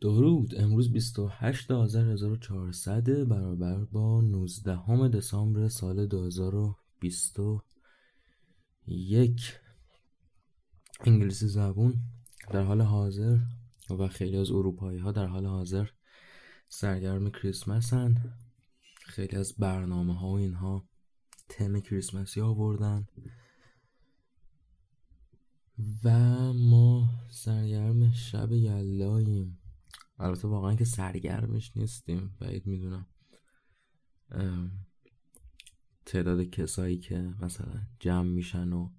درود. امروز 28 آذر 1400 برابر با 19 دسامبر سال 2021 انگلیسی زبون در حال حاضر و خیلی از اروپایی ها در حال حاضر سرگرم کریسمسن. خیلی از برنامه ها و اینها تم کریسمسی آوردن. و ما سرگرم شب یلاییم البته واقعا که سرگرمش نیستیم بعید می‌دونم. تعداد کسایی که مثلا جمع میشن و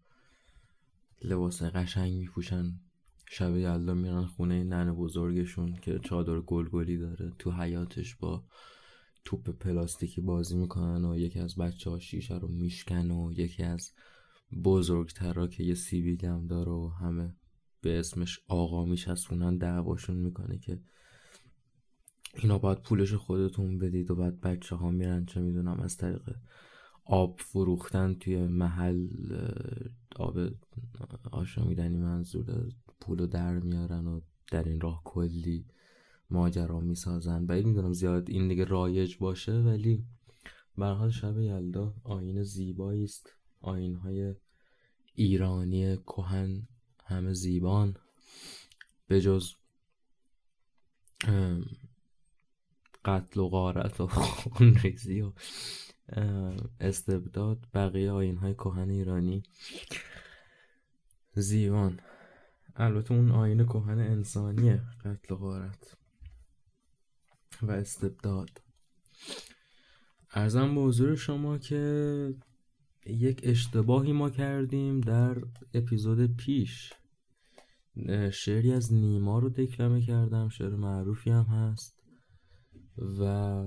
لباس قشنگ میپوشن شب یلدا میرن خونه ننه بزرگشون که چادر گلگلی داره تو حیاتش با توپ پلاستیکی بازی می‌کنن و یکی از بچه ها شیشه رو میشکن و یکی از بزرگترا که یه سیبیل هم داره و همه به اسمش آقا میشستونن دعواشون می‌کنه که اینا باید پولش خودتون بدید و بعد بچه ها میرن چه می‌دونم از طریق آب فروختن توی محل آب آشامیدنی منظور پولو در میارن و در این راه کلی ماجرا می‌سازن. بعید می‌دونم زیاد این دیگه رایج باشه ولی برحال شب یلدا آین زیبایی است. آین های ایرانی کهن همه زیبان. به جز قتل و غارت و خونریزی و استبداد بقیه آین های کهن ایرانی. زیبان البته اون آین کهن انسانیه قتل و غارت و استبداد. ارزم به حضور شما که یک اشتباهی ما کردیم در اپیزود پیش. شعری از نیما رو دکلمه کردم شعر معروفی هم هست. و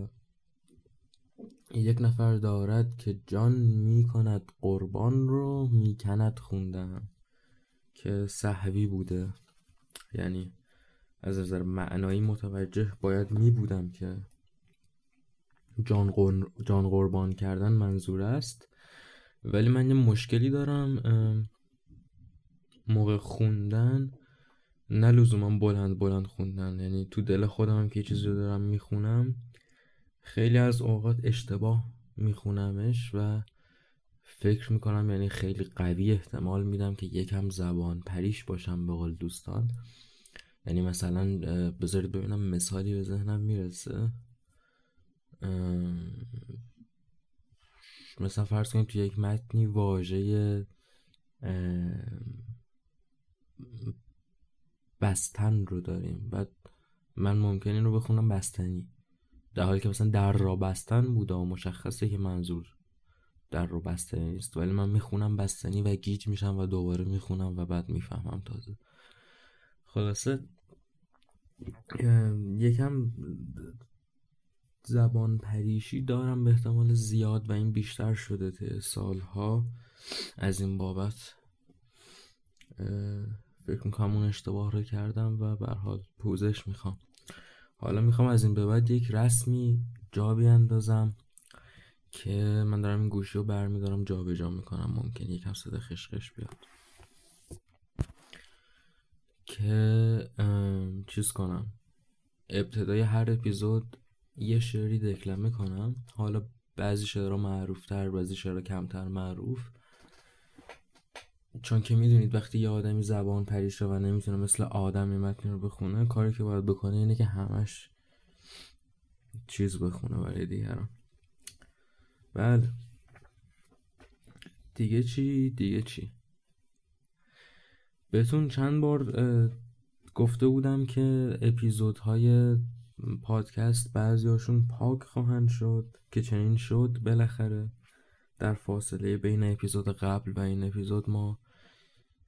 یک نفر دارد که جان می کند قربان رو می کند خوندم که صحوی بوده. یعنی از نظر معنایی متوجه باید می بودم که جان, جان قربان کردن منظور است. ولی من یه مشکلی دارم موقع خوندن نه لزوما بلند بلند خوندن. یعنی تو دل خودم که یه چیزی رو دارم می‌خونم خیلی از اوقات اشتباه میخونمش و فکر می‌کنم یعنی خیلی قوی احتمال میدم که یکم زبان پریش باشم به قول دوستان. یعنی مثلا بذارید ببینم مثالی به ذهنم می‌رسه. مثلا فرض کنیم تو یک متنی واژه بستن رو داریم. بعد من ممکن این رو بخونم بستنی. در حالی که مثلا در را بستن بوده و مشخصه که منظور در رو بستنی نیست. ولی من می‌خونم بستنی و گیج میشم و دوباره می‌خونم و بعد می‌فهمم تازه. خلاصه یکم زبان پریشی دارم به احتمال زیاد و این بیشتر شده تا سالها. از این بابت فکر می‌کنم اون اشتباه رو کردم و به حال پوزش می‌خوام. حالا می‌خوام از این به بعد یک رسمی جا بیاندازم که من دارم این گوشی رو برمیدارم جا به جا می‌کنم. ممکن یکم صدا خشخش بیاد. که چیز کنم. ابتدای هر اپیزود یه شعری دکلمه کنم. حالا بعضی شعرها معروف تر بعضی شعرها کمتر معروف. چون که می‌دونید وقتی یه آدمی زبان پریشه و نمی‌تونه مثل آدم این متن رو بخونه کاری که باید بکنه اینه که همش چیز بخونه برای دیگران. بله. دیگه چی؟ دیگه چی؟ بهتون چند بار گفته بودم که اپیزودهای پادکست بعضیاشون پاک خواهند شد که چنین شد بالاخره. در فاصله بین اپیزود قبل و این اپیزود ما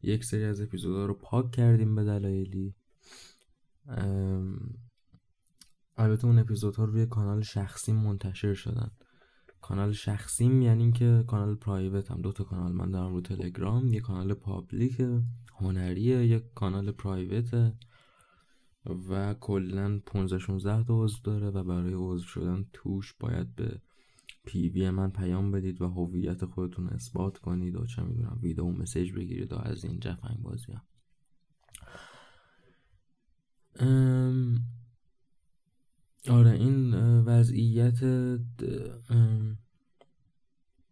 یک سری از اپیزودها رو پاک کردیم به دلایلی. البته اون اپیزودها روی کانال شخصی منتشر شدن. کانال شخصیم یعنی که کانال پرایوت هم دو تا کانال من دارم رو تلگرام یه کانال پابلیک هنریه یک کانال پرایوت و کلا 15 16 تا عضو داره و برای عضو شدن توش باید به پیوی من پیام بدید و هویت خودتون اثبات کنید. و چه می‌دونم ویدیو مسیج بگیرید و از این جفنگ بازی هم. وضعیت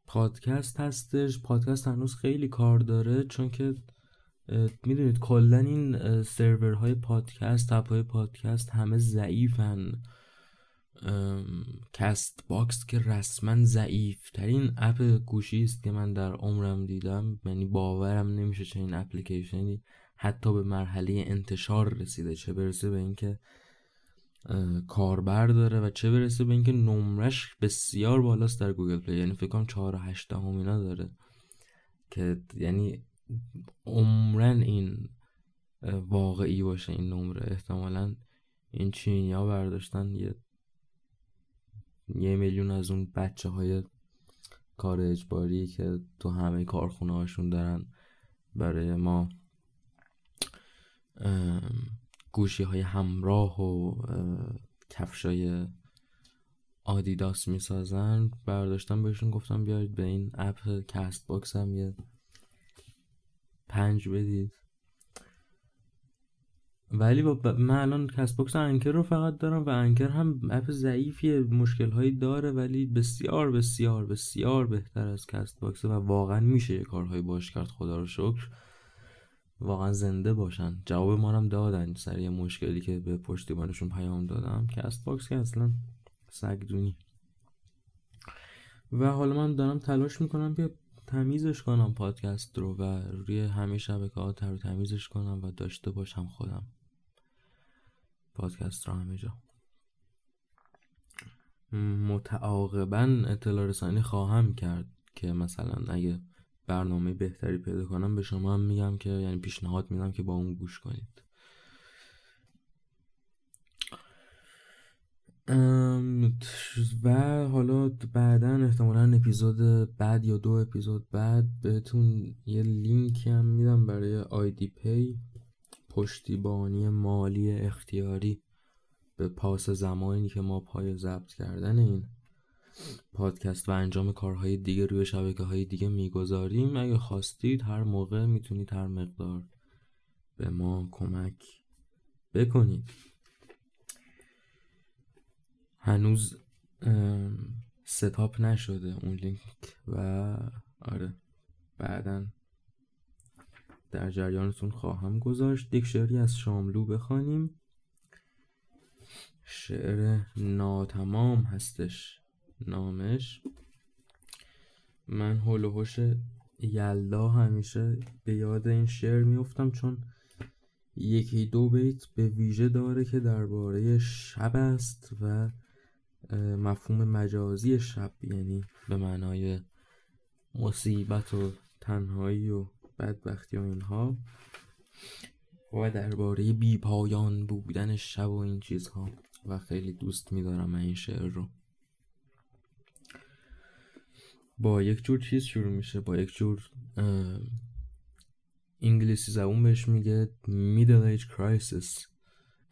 پادکست هستش. پادکست هنوز خیلی کار داره چون که می‌دونید کلا این سرورهای پادکست app های پادکست همه ضعیفن. کست باکس که رسما ضعیف ترین app گوشی است که من در عمرم دیدم. یعنی باورم نمیشه چه این اپلیکیشنی حتی به مرحله انتشار رسیده چه برسه به اینکه کاربر داره و چه برسه به اینکه نمرش بسیار بالاست در گوگل پلی. یعنی فکر کنم 4 8 اینا داره. که یعنی عمرن این واقعی باشه این نمره. احتمالا این چینی ها برداشتن یه یه میلیون از اون بچه های کار اجباری که تو همه کارخونه هاشون دارن برای ما گوشی های همراه و کفشای آدیداس می‌سازن. برداشتم بهشون گفتم بیاید به این app کست باکس هم یه پنج بدید. ولی با من الان کست باکس انکر رو فقط دارم و انکر هم app ضعیفی مشکل هایی داره ولی بسیار بسیار بسیار بهتر از کست باکس و واقعا میشه یه کارهایی باش کرد خدا رو شکر. واقعا زنده باشن. جواب ما هم دادن سر یه مشکلی که به پشتیبانشون پیام دادم. کست باکس که اصلا سگدونی و حالا من دارم تلاش می‌کنم که تمیزش کنم پادکست رو و روی همه شبکه ها تمیزش کنم و داشته باشم خودم. پادکست رو همه جا. متعاقبا اطلاع رسانی خواهم کرد که مثلا اگه برنامه بهتری پیدا کنم به شما هم میگم که یعنی پیشنهاد میدم که با اون گوش کنید. و حالا بعدا احتمالا اپیزود بعد یا دو اپیزود بعد بهتون یه لینکی هم میدم برای آیدی پی. پشتیبانی مالی اختیاری به پاس زمانی که ما پای ضبط کردن این پادکست و انجام کارهای دیگه روی شبکه های دیگه می‌گذاریم اگه خواستید هر موقع می‌تونید هر مقدار به ما کمک بکنید. هنوز ستاپ نشده اون لینک و آره بعدا در جریانتون خواهم گذاشت. دیکشنری از شاملو بخوانیم. شعر ناتمام هستش. نامش. من هول و یلدا همیشه به یاد این شعر میفتم چون یکی دو بیت به ویژه داره که درباره شب است و مفهوم مجازی شب یعنی به معنای مصیبت و تنهایی و بدبختی و اینها و درباره بی پایان بودن شب و این چیزها و خیلی دوست میدارم این شعر رو. با یک جور چیز شروع میشه با یک جور انگلیسی زبون بهش میگه middle age crisis.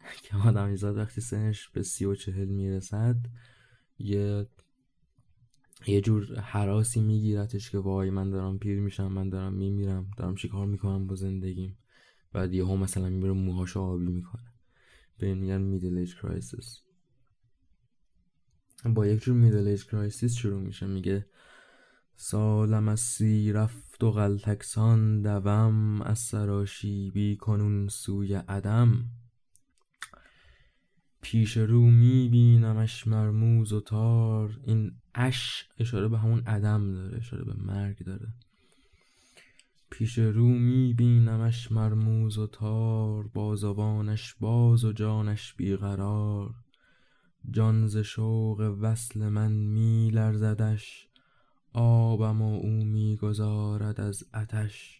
که آدم زاد وقتی سنش به سی و چهل می‌رسد یه یه جور حراسی میگیرتش که وای من دارم پیر میشم من دارم میمیرم دارم چیکار می‌کنم با زندگیم. بعد یهو مثلا می‌بره موهاشو آبی می‌کنه. به این میگن middle age crisis. با یک جور middle age crisis شروع میشه. میگه سالم از سی رفت و غلتک‌سان دوم از سراشیبی کنون سوی عدم. پیش رو میبینمش مرموز و تار. این اش اشاره به همون عدم داره اشاره به مرگ داره. پیش رو میبینمش مرموز و تار بازوانش باز و جانش بیقرار. جان ز شوق وصل من میلرزدش آبم و او می‌گذارد از اتش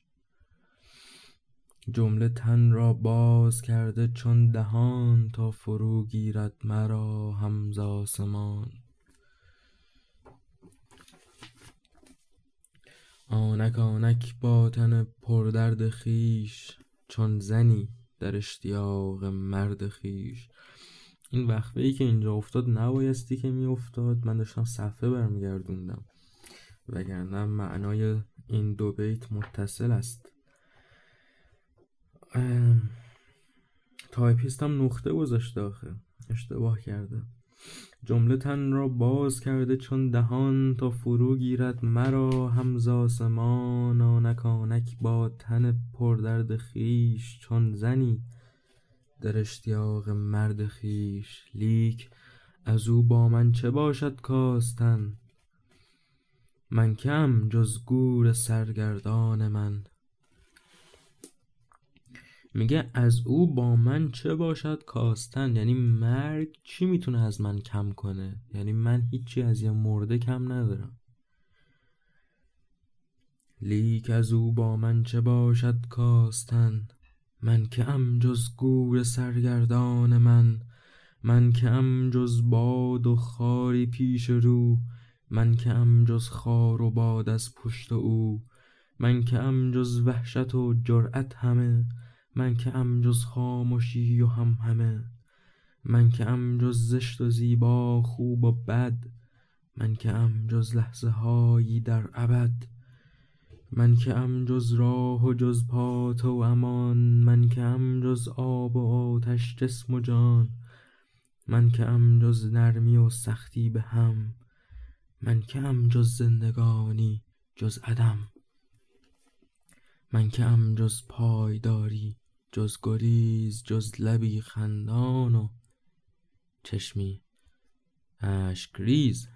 جمله تن را باز کرده چون دهان تا فرو گیرد مرا هم آسمان. آنک آنک با تن پردرد خویش چون زنی در اشتیاق مرد خویش این وقفه ای که اینجا افتاد نبایستی که می افتاد من داشتم صفحه برمیگردوندم. وگرنه معنای این دو بیت متصل است. تایپیست هم نقطه گذاشته آخه. اشتباه کرده. جمله تن را باز کرده چون دهان تا فرو گیرد مرا. هم آسمان آنک آنک با تن پردرد خویش چون زنی. در اشتیاق مرد خویش لیک. از او با من چه باشد کاستن؟ من که‌ام جز گور سرگردان من. میگه از او با من چه باشد کاستن؟ یعنی مرگ چی می‌تونه از من کم کنه؟ یعنی من هیچی از یه مرده کم ندارم. لیک از او با من چه باشد کاستن؟ من که ام جز گور سرگردان من. من که ام جز باد و خاری پیش رو. من که ام جز خار و باد از پشت او. من که ام جز وحشت و جرأت همه. من که ام جز خاموشی و هم همه من که ام جز زشت و زیبا خوب و بد من که ام جز لحظه هایی در ابد من که ام جز راه و جز پات و امان من که ام جز آب و آتش جسم و جان من که ام جز نرمی و سختی به هم من که ام جز زندگانی جز عدم من که ام جز پایداری جز گریز جز لبی خندان و چشمی اشکریز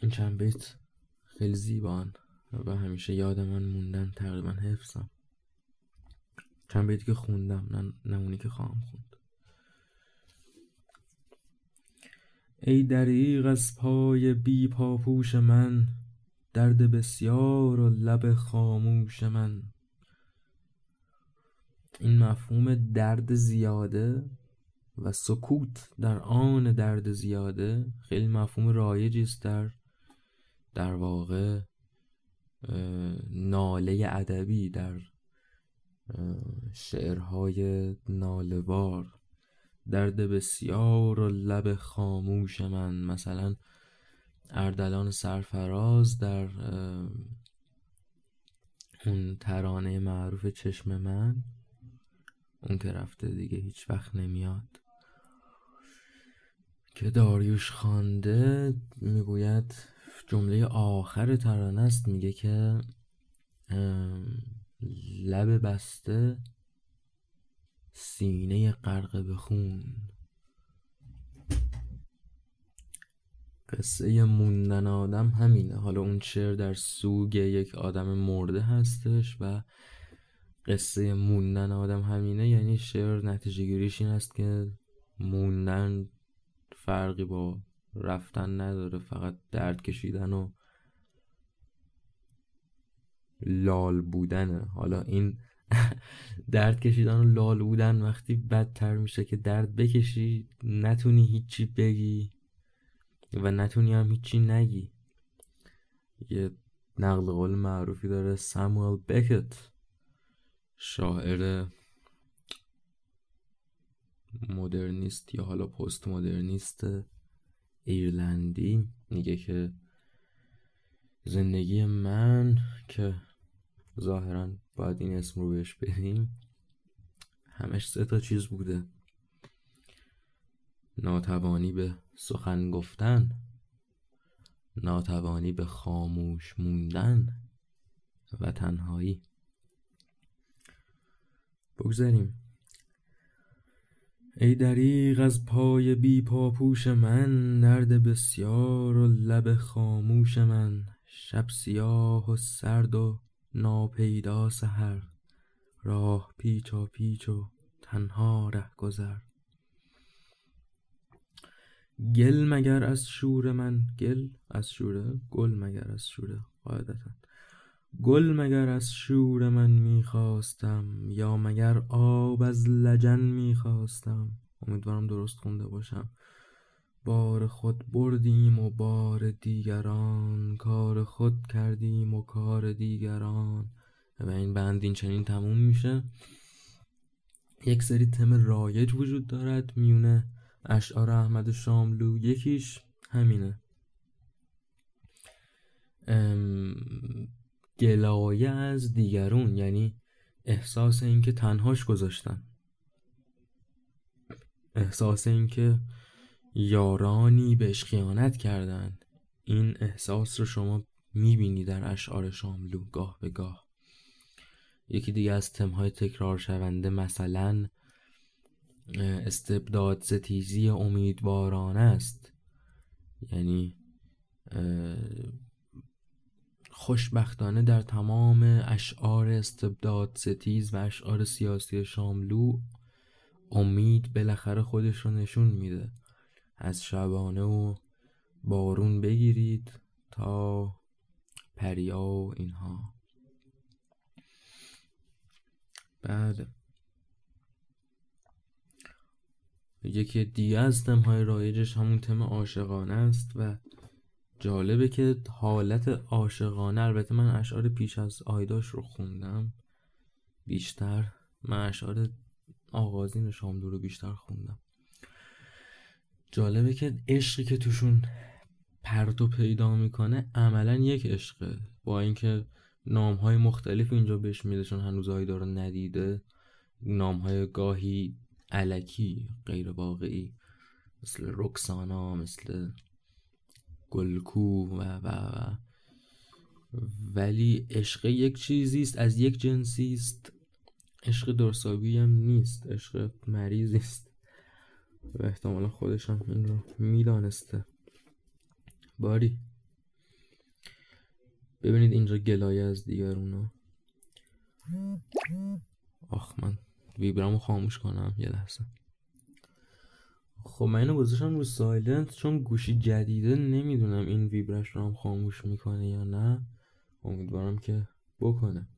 این چند بیت خیلی زیبان و همیشه یاد من موندن تقریبا حفظم. چند بیتی که خوندم نه اونی که خواهم خوند. ای دریغ از پای بی پاپوش من درد بسیار و لب خاموش من. این مفهوم درد زیاده و سکوت در آن درد زیاده خیلی مفهوم رایجی است در در واقع ناله ادبی در شعرهای نالوار درد بسیار و لب خاموش من. مثلا اردلان سرفراز در اون ترانه معروف چشم من. اون که رفته دیگه هیچ وقت نمیاد. که داریوش خوانده می‌گوید جمله آخر ترانه است. میگه که لب بسته سینه غرق به خون. قصه موندن آدم همینه. حالا اون شعر در سوگ یک آدم مرده هستش و قصه موندن آدم همینه. یعنی شعر نتیجه گیریش این است که موندن فرقی با رفتن نداره. فقط درد کشیدن و لال بودنه. حالا این درد کشیدن و لال بودن وقتی بدتر میشه که درد بکشی نتونی هیچی بگی. و نتونی هم هیچی نگی. یه نقل قول معروفی داره ساموئل بکت شاعر مدرنیست یا حالا پست مدرنیست ایرلندی. میگه که زندگی من که ظاهرا باید این اسم رو بهش بدیم همش سه تا چیز بوده. ناتوانی به سخن گفتن ناتوانی به خاموش موندن و تنهایی. بگذاریم. ای دریغ از پای بی پاپوش من درد بسیار و لب خاموش من. شب سیاه و سرد و ناپیدا سحر راه پیچا پیچ و تنها ره گذر گل مگر از شور من؟ گل از شوره گل مگر از شوره قاعدتا. گل مگر از شور من می‌خواستم یا مگر آب از لجن می‌خواستم؟ امیدوارم درست خونده باشم. بار خود بردیم و بار دیگران کار خود کردیم و کار دیگران. و این بند این چنین تموم میشه. یک سری تم رایج وجود دارد میونه. اشعار احمد شاملو یکیش همینه. گلایه از دیگرون یعنی احساس اینکه تنهاش گذاشتن. احساس اینکه یارانی بهش خیانت کردن. این احساس رو شما می‌بینی در اشعار شاملو گاه به گاه. یکی دیگه از تمهای تکرار شونده مثلا استبداد ستیزی امیدوارانه است. یعنی خوشبختانه در تمام اشعار استبداد ستیز و اشعار سیاسی شاملو امید بالاخره خودش رو نشون میده. از شبانه و بارون بگیرید تا پریا و اینها. بعد یکی دیگه از تمهای رایجش همون تم عاشقانه است و جالبه که حالت عاشقانه البته من اشعار پیش از آیداش رو خوندم. بیشتر من اشعار آغازین شاملو رو بیشتر خوندم. جالبه که عشقی که توشون پرتو پیدا می‌کنه عملا یک عشقه. با اینکه نام های مختلف اینجا بهش میده چون هنوز آیدا رو ندیده. نام های گاهی علکی غیر واقعی. مثل رکسانا مثل گلکو و و و. ولی عشق یک چیزی است از یک جنسی است. عشق درسابی هم نیست عشق مریضی است. و احتمالا خودش هم این رو می‌دانسته. باری. ببینید اینجا گلایه از دیگرونا آخ من ویبرامو خاموش کنم یه لحظه. خب من اینو گذاشتم رو سایلنت چون گوشی جدیده نمی‌دونم این ویبرش رو هم خاموش می‌کنه یا نه. امیدوارم که بکنه.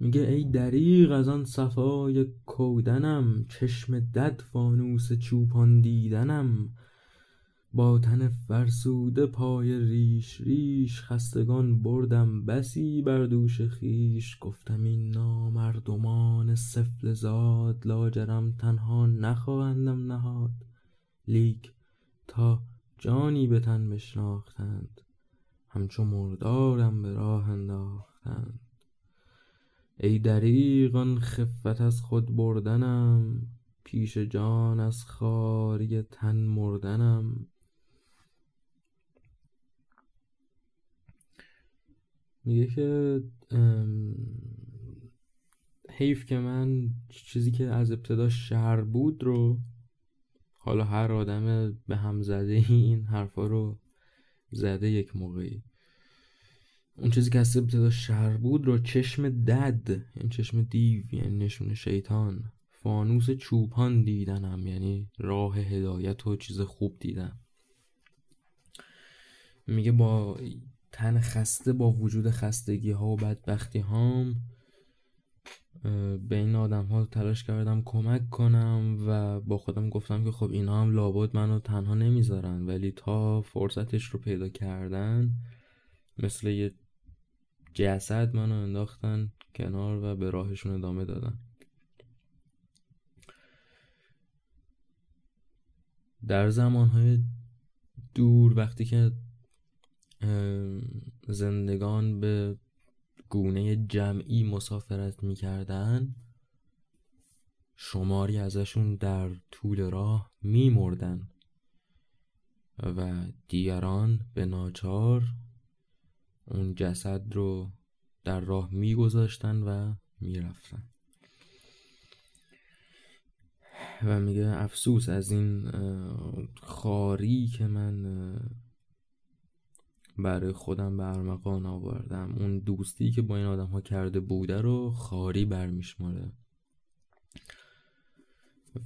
میگه ای دریغ از آن صفای کودنم چشم دد فانوس چوپان دیدنم با تن فرسوده پای ریش ریش خستگان بردم. بسی بر دوش خیش گفتم این نامردمان سفل زاد. لاجرم تنها نخواهندم نهاد. لیک تا جانی به تن بشناختند همچو مردارم به راه انداختند. ای دریغان خفت از خود بردنم. پیش جان از خاری تن مردنم. میگه که حیف که من چیزی که از ابتدا شهر بود رو حالا هر آدم به هم زده این حرفا رو زده یک موقعی. اون چیزی که از ابتدا شهر بود رو چشم دد یعنی چشم دیو یعنی نشون شیطان فانوس چوپان دیدنم یعنی راه هدایت و چیز خوب دیدم. میگه با تن خسته با وجود خستگی ها و بدبختی هام به این آدم ها تلاش کردم کمک کنم و با خودم گفتم که خب اینا هم لابد منو تنها نمی‌ذارن ولی تا فرصتش رو پیدا کردن مثل یه جسد منو انداختن کنار و به راهشون ادامه دادن. در زمانهای دور وقتی که زندگان به گونه جمعی مسافرت می‌کردن. شماری ازشون در طول راه میمردن و دیگران به ناچار اون جسد رو در راه میگذاشتن و می‌رفتن. و میگه افسوس از این خاری که من برای خودم به ارمغان آوردم. اون دوستی که با این آدم ها کرده بوده رو خاری برمیشماره.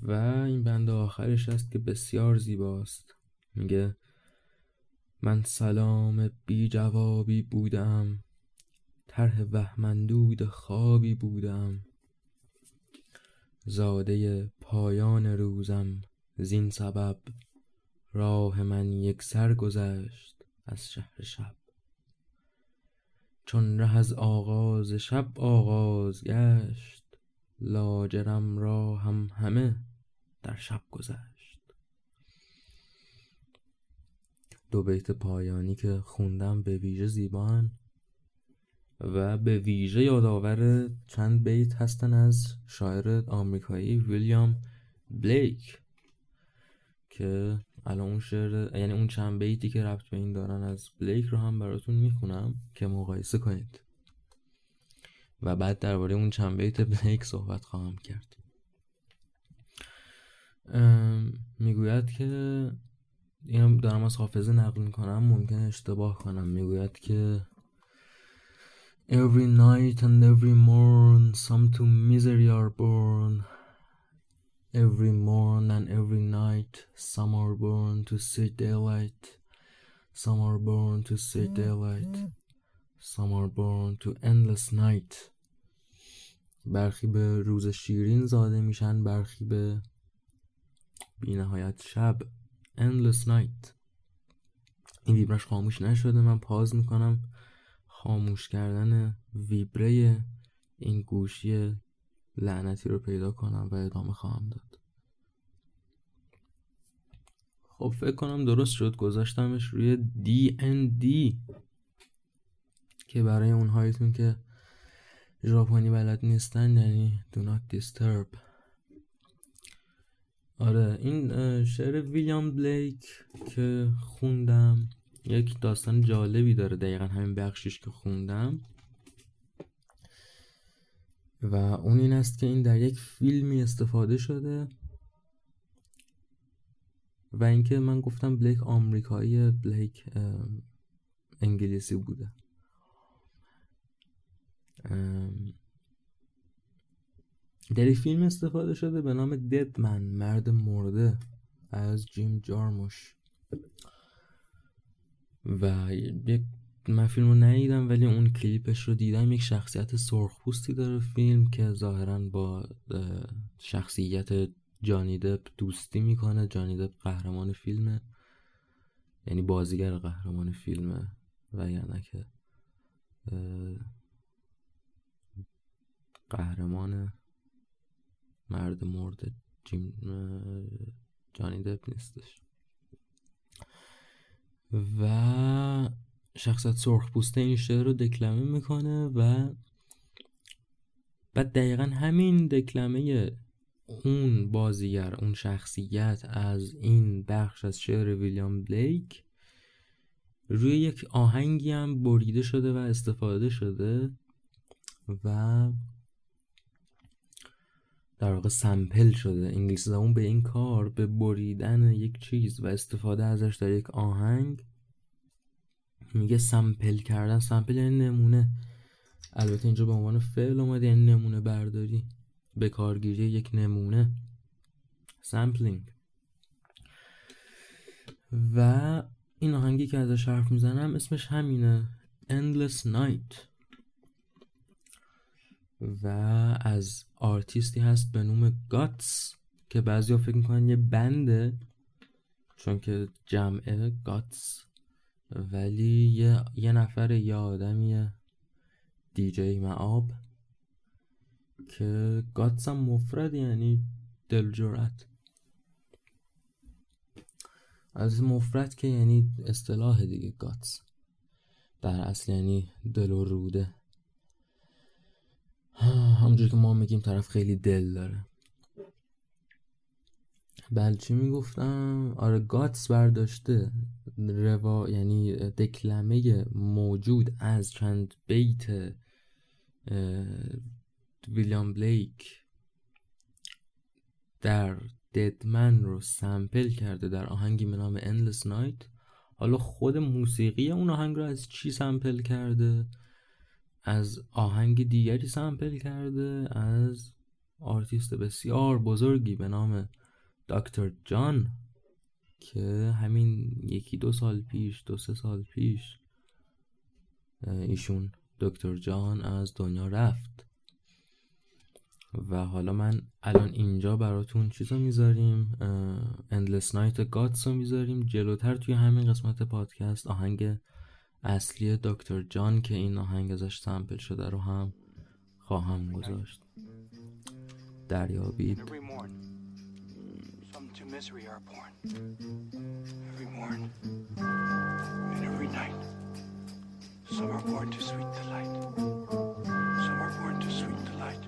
و این بند آخرش است که بسیار زیباست. میگه من سلام بی جوابی بودم طرح وهمندود خوابی بودم. زاده پایان روزم زین سبب راه من یک سر گذشت. از شهر شب. چون ره از آغاز شب آغاز گشت لاجرم را هم همه در شب گذشت. دو بیت پایانی که خوندم به ویژه زیبان و به ویژه یادآور چند بیت هستن از شاعر آمریکایی ویلیام بلیک که الان اون شعر یعنی اون چند بیتی که ربط به این دارن از بلیک رو هم براتون می‌خونم که مقایسه کنید. و بعد درباره اون چند بیت بلیک صحبت خواهم کرد. می‌گوید که اینم دارم از حافظه نقل می‌کنم ممکن اشتباه کنم. می‌گوید که Every night and every morn some to misery are born. Every morn and every night some are born to see daylight Some are born to see daylight Some are born to endless night برخی به روز شیرین زاده میشن برخی به بی نهایت شب endless night این ویبرش خاموش نشده من پاز می‌کنم خاموش کردن ویبره این گوشی لعنتی رو پیدا کنم و ادامه خواهم داد. خب فکر کنم درست شد. گذاشتمش روی DND که برای اونهایتون که ژاپنی بلد نیستن یعنی do not disturb. آره این شعر ویلیام بلیک که خوندم یک داستان جالبی داره. دقیقا همین بخشش که خوندم. و اون این است که این در یک فیلمی استفاده شده و اینکه من گفتم بلیک آمریکایی بلیک انگلیسی بوده. در فیلم استفاده شده به نام ددمن مرد مرده از جیم جارموش. و یک من فیلم رو ندیدم ولی اون کلیپش رو دیدم. یک شخصیت سرخپوستی داره فیلم که ظاهرا با شخصیت جانی دپ دوستی می‌کنه. جانی دپ قهرمان فیلمه. یعنی بازیگر قهرمان فیلمه. و یعنی که قهرمان مرد مرد جیم جانی دپ نیستش. و شخصت سرخ پوسته این شعر رو دکلمه می‌کنه و بعد دقیقا همین دکلمه اون بازیگر اون شخصیت از این بخش از شعر ویلیام بلیک روی یک آهنگی هم بریده شده و استفاده شده و در واقع سمپل شده. انگلیسی زبان به این کار به بریدن یک چیز و استفاده ازش در یک آهنگ میگه سمپل کردن. سمپل یعنی نمونه. البته اینجا به عنوان فعل اومده یعنی نمونه برداری. به کارگیری یک نمونه. sampling و این آهنگی که ازش حرف می‌زنم اسمش همینه. Endless Night. و از آرتیستی هست به نوم Gotts که بعضی فکر می‌کنن یه band ه چون که جمعه Gotts ولی یه, یه نفر یه آدمیه دیجی معاب که گاتس هم مفرد یعنی دلجرات از مفرد که یعنی اصطلاح دیگه گاتس در اصل یعنی دل و روده. همونجور که ما میگیم طرف خیلی دل داره. بله چی می‌گفتم؟ آره گاتس برداشته روا یعنی دکلمه موجود از چند بیت ویلیام بلیک در ددمن رو سمپل کرده در آهنگی به نام Endless Night. حالا خود موسیقی اون آهنگ رو از چی سمپل کرده؟ از آهنگ دیگری سمپل کرده از آرتیست بسیار بزرگی به نام دکتر جان که همین یکی دو سال پیش دو سه سال پیش ایشون دکتر جان از دنیا رفت. و حالا من الان اینجا براتون چیزا می‌ذاریم Endless Night Gotts رو می‌ذاریم جلوتر توی همین قسمت پادکست. آهنگ اصلی دکتر جان که این آهنگ ازش sample شده رو هم خواهم گذاشت. دریابید. Some are born to sweet delight. Some are born to sweet delight.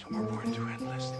Some are born to endless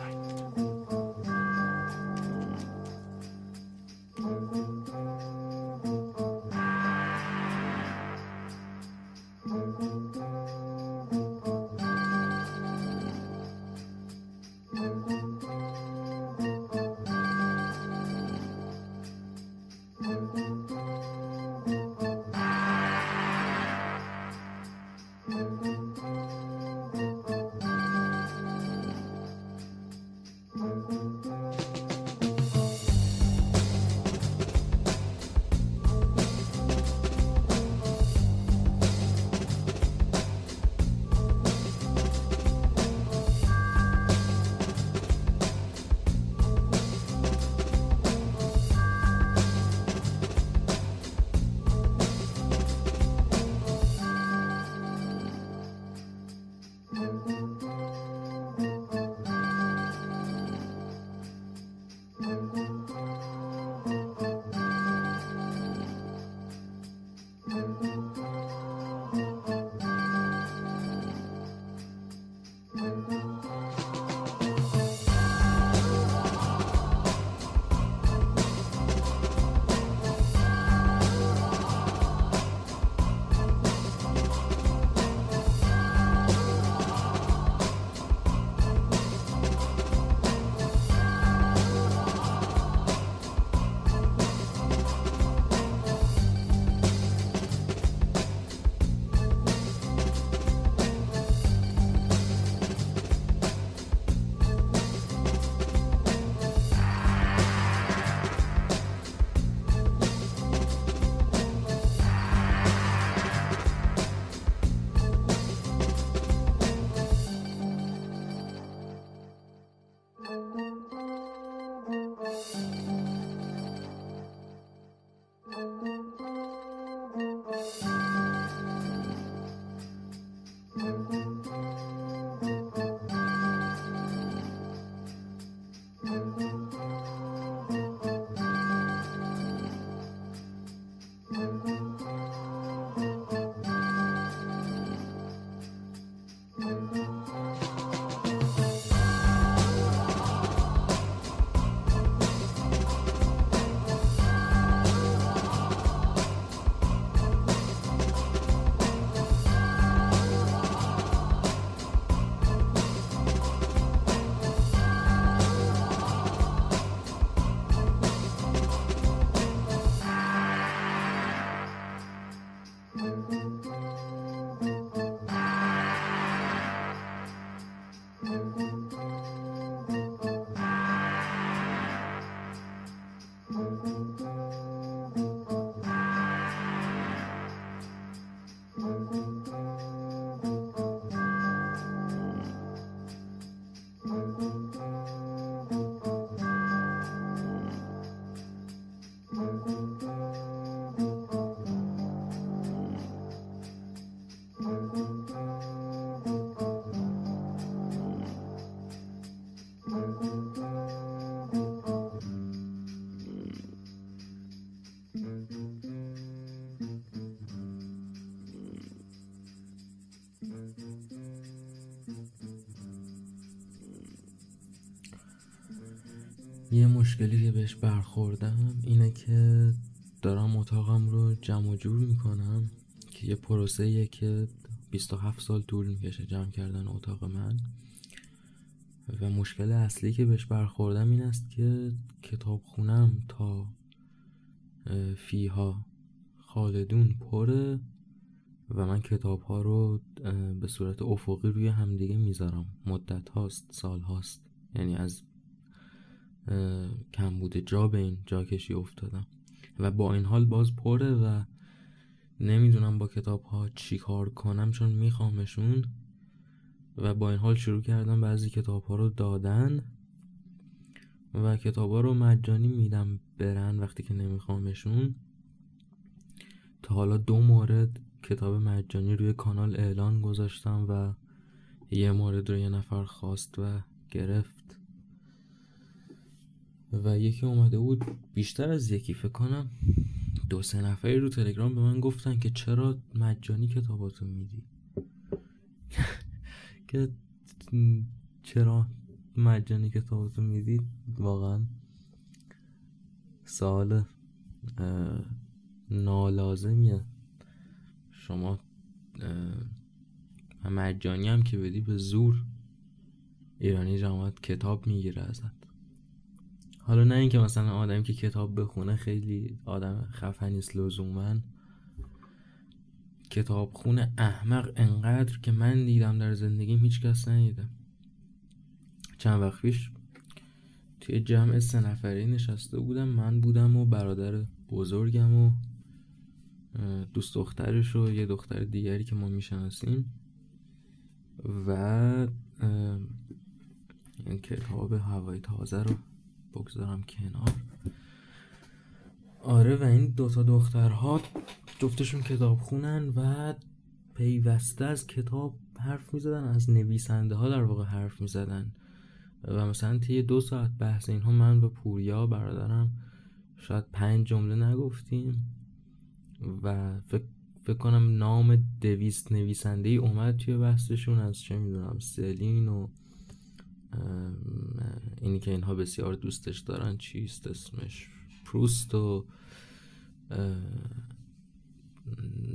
مشکلی که بهش برخوردم اینه که دارم اتاقم رو جمع جور می‌کنم که یه پروسه که 27 سال طول می‌کشه جمع کردن اتاق من. و مشکل اصلی که بهش برخوردم این است که کتاب خونم تا فیها خالدون پره و من کتاب ها رو به صورت افقی روی همدیگه می‌ذارم. مدت هاست سال هاست. یعنی از کم بوده جا به این جا کشی افتادم. و با این حال باز پره و نمی‌دونم با کتاب ها چی کار کنم چون میخوامشون. و با این حال شروع کردم بعضی کتاب ها رو دادن و کتاب ها رو مجانی میدم برن وقتی که نمیخوامشون. تا حالا دو مورد کتاب مجانی روی کانال اعلان گذاشتم و یه مورد رو یه نفر خواست و گرفت. و یکی اومده بود بیشتر از یکی فکر کنم دو سه نفری رو تلگرام به من گفتن که چرا مجانی کتاباتو میدی؟ که چرا مجانی کتاباتو میدی؟ واقعا سوال نالازمیه. شما مجانی هم که بدی به زور ایرانی جماعت کتاب می‌گیره ازت. حالا نه اینکه مثلا آدمی که کتاب بخونه خیلی آدم خفنی است لزوما. کتاب خونه احمق انقدر که من دیدم در زندگیم هیچ کس ندیدم چند وقت پیش توی جمع سه نفره نشسته بودم. من بودم و برادر بزرگم و دوست دخترش و یه دختر دیگری که ما می‌شناسیم. و این کتاب هوای تازه رو بگذارم کنار. آره و این دوتا دخترها جفتشون کتاب خونن و پیوسته از کتاب حرف می‌زدن از نویسنده ها در واقع حرف می‌زدن. و مثلا طی دو ساعت بحث اینها من و پوریا برادرم شاید پنج جمله نگفتیم و فکر, فکر کنم نام دویست نویسنده ای اومد توی بحثشون از چه می‌دونم سلین و اینی که اینها بسیار دوستش دارن چیست؟ اسمش پروست و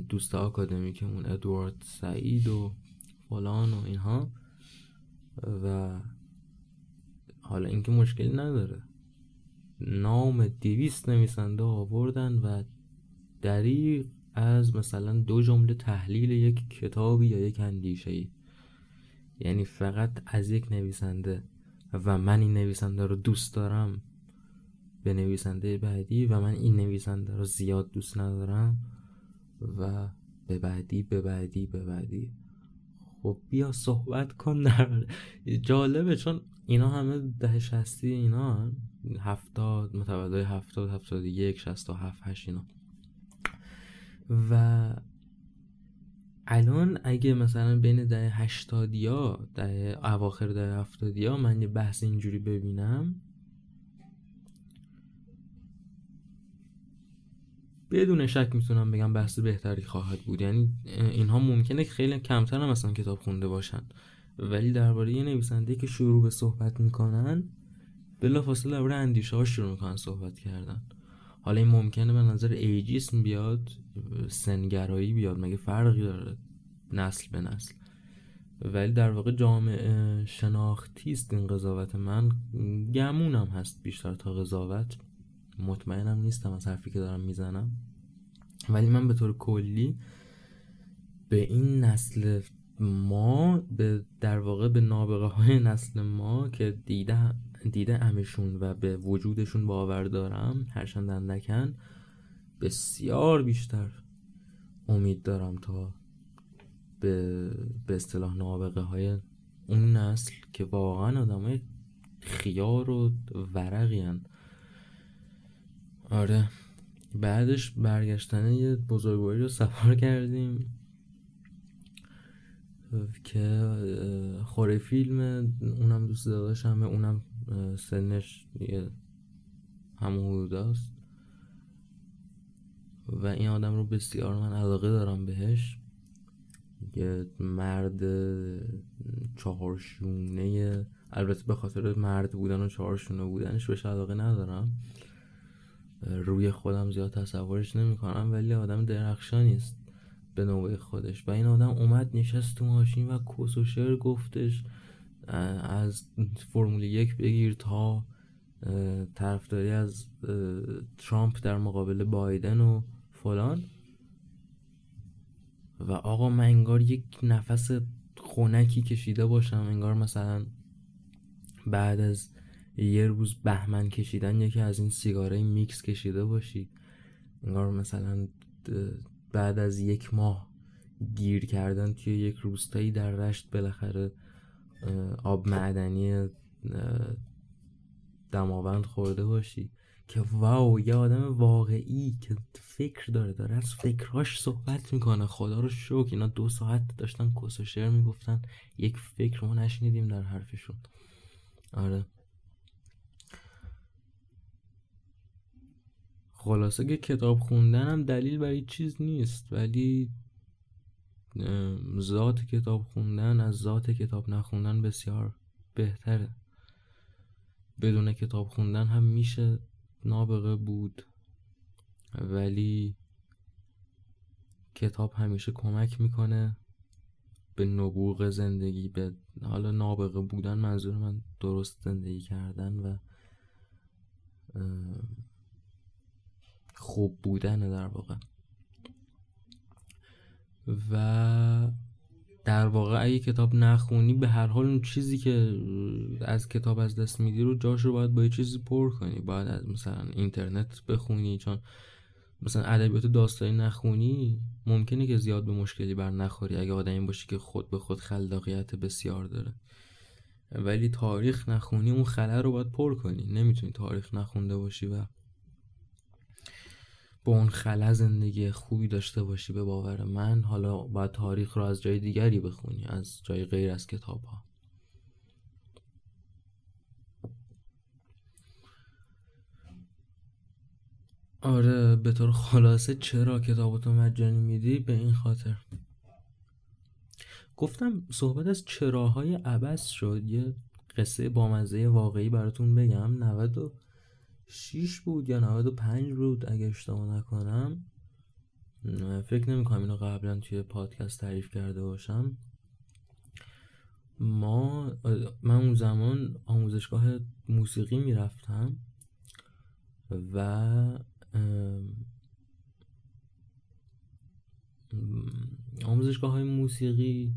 دوست اون ادوارد سعید و فلان و اینها. و حالا اینکه مشکلی نداره. نام دیویست نویسنده آوردن و دریق از مثلا دو جمله تحلیل یک کتابی یا یک اندیشه ای یعنی فقط از یک نویسنده و من این نویسنده رو دوست دارم به نویسنده بعدی و من این نویسنده رو زیاد دوست ندارم و به بعدی به بعدی به بعدی. خب بیا صحبت کن. در جالبه چون اینا همه ده شستی اینا هفتاد متولای هفتاد هفتاد یک شست و هفت هشت اینا. و الان اگه مثلا بین ده هشتادیا ده اواخر ده هفتادیا من یه بحث اینجوری ببینم بدون شک می‌تونم بگم بحث بهتری خواهد بود. یعنی اینها ممکنه خیلی کمتر هم مثلا کتاب خونده باشن. ولی درباره یه نویسنده که شروع به صحبت می‌کنن بلافاصله درباره اندیشه ها شروع می‌کنن صحبت کردن. حالا این ممکنه به نظر ایجیسم بیاد. سنگرایی بیاد مگه فرقی داره نسل به نسل؟ ولی در واقع جامعه شناختی است این قضاوت. من گمونم هست بیشتر تا قضاوت. مطمئنم نیستم از حرفی که دارم می‌زنم. ولی من به طور کلی به این نسل ما به در واقع به نابغه های نسل ما که دیده دیده امشون و به وجودشون باور دارم هرچند اندکن بسیار بیشتر امید دارم تا به به اصطلاح نابغه های اون نسل که واقعا آدم های خیار و ورقی هن. آره بعدش برگشتن یه بزرگواری رو سفار کردیم که خوره فیلم اونم دوست داشتم اونم سنش همون حدود است و این آدم رو بسیار من علاقه دارم بهش. یه مرد چهارشونه البته به خاطر مرد بودن و چهارشونه بودنش بهش علاقه ندارم. روی خودم زیاد تصورش نمی کنم ولی آدم درخشانی است به نوبه خودش. و این آدم اومد نشست تو ماشین و کس و شعر گفتش از فرمول یک بگیر تا طرفداری از ترامپ در مقابل بایدن و فلان. و آقا من انگار یک نفس خونکی کشیده باشم انگار مثلا بعد از یه روز بهمن کشیدن یکی از این سیگاره میکس کشیده باشی. انگار مثلا بعد از یک ماه گیر کردن توی یک روستایی در رشت بالاخره آب معدنی دماوند خورده باشی. که واو یه آدم واقعی که فکر داره داره از فکرهاش صحبت می‌کنه. خدا رو شکر اینا دو ساعت داشتن کس و می‌گفتن. یک فکر ما نشنیدیم در حرفشون. آره. خلاصه که کتاب خوندن هم دلیل برای چیز نیست ولی ذات کتاب خوندن از ذات کتاب نخوندن بسیار بهتره. بدون کتاب خوندن هم میشه نابغه بود. ولی کتاب همیشه کمک می‌کنه به نبوغ زندگی به حالا نابغه بودن منظور من درست زندگی کردن و خوب بودن در واقع. و در واقع اگه کتاب نخونی به هر حال اون چیزی که از کتاب از دست میدی رو جاش رو باید با یه چیزی پر کنی. باید از مثلا اینترنت بخونی چون مثلا ادبیات داستانی نخونی ممکنه که زیاد به مشکلی بر نخوری اگه آدمی باشی که خود به خود خلاقیت بسیار داره. ولی تاریخ نخونی اون خلا رو باید پر کنی. نمی‌تونی تاریخ نخونده باشی و اون خلا زندگی خوبی داشته باشی به باور من حالا باید تاریخ رو از جای دیگری بخونی از جای غیر از کتاب ها آره به طور خلاصه چرا کتاباتو مجانی میدی؟ به این خاطر. گفتم صحبت از چراهای عبس شد. یه قصه بامزه واقعی براتون بگم. 96 بود یا 95 بود اگه اشتباه نکنم. فکر نمی کنم اینو قبلا توی پادکست تعریف کرده باشم. ما من اون زمان آموزشگاه موسیقی می‌رفتم و آموزشگاه های موسیقی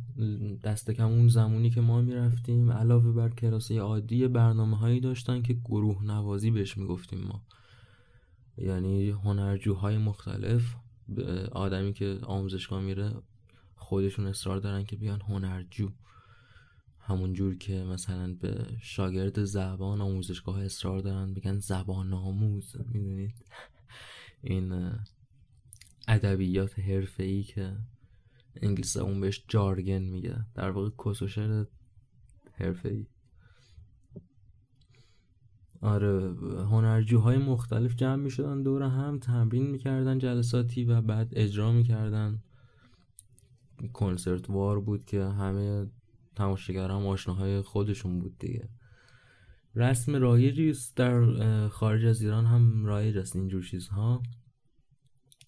دست کم اون زمانی که ما می‌رفتیم علاوه بر کراسه عادی برنامه هایی داشتن که گروه نوازی بهش می‌گفتیم ما. یعنی هنرجوهای مختلف آدمی که آموزشگاه میره خودشون اصرار دارن که بیان هنرجو. همون جور که مثلا به شاگرد زبان آموزشگاه اصرار دارن بگن زبان آموز می‌دونید؟ این ادبیات ای که انگلیس اون بهش جارگن میگه. در واقع کس و ای آره هنرجوهای مختلف جمع می شدن دور هم تمرین می‌کردن جلساتی و بعد اجرا می‌کردن. کنسرت وار بود که همه تماشاگر هم آشناهای خودشون بود دیگه. رسم رایجی در خارج از ایران هم رایج است اینجور چیزها.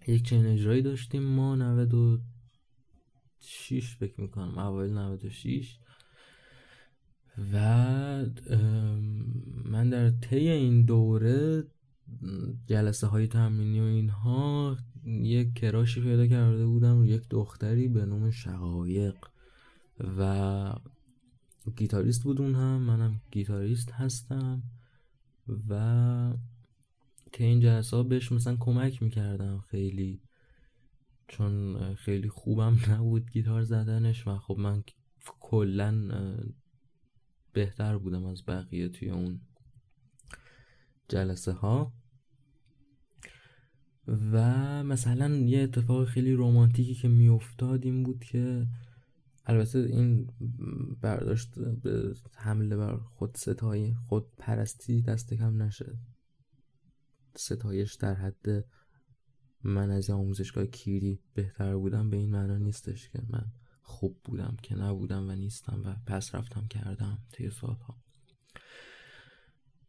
یک چنین اجرایی داشتیم ما 96 فکر می‌کنم اوایل 96 و من در طی این دوره جلسه های تمرینی و اینها یک کراشی پیدا کرده بودم یک دختری به نام شقایق. و گیتاریست بود اون هم منم گیتاریست هستم. و که این جلسه ها بهش مثلا کمک می‌کردم خیلی. چون خیلی خوبم نبود گیتار زدنش و خب من کلا بهتر بودم از بقیه توی اون جلسه ها و مثلا یه اتفاق خیلی رومانتیکی که میافتاد این بود که البته این برداشت به حمله بر خود ستایی خود پرستی دست کم نشه. ستایش در حد من از آموزشگاه کیری بهتر بودم به این معنا نیستش که من خوب بودم که نبودم و نیستم و پس رفتم کردم طی سالها.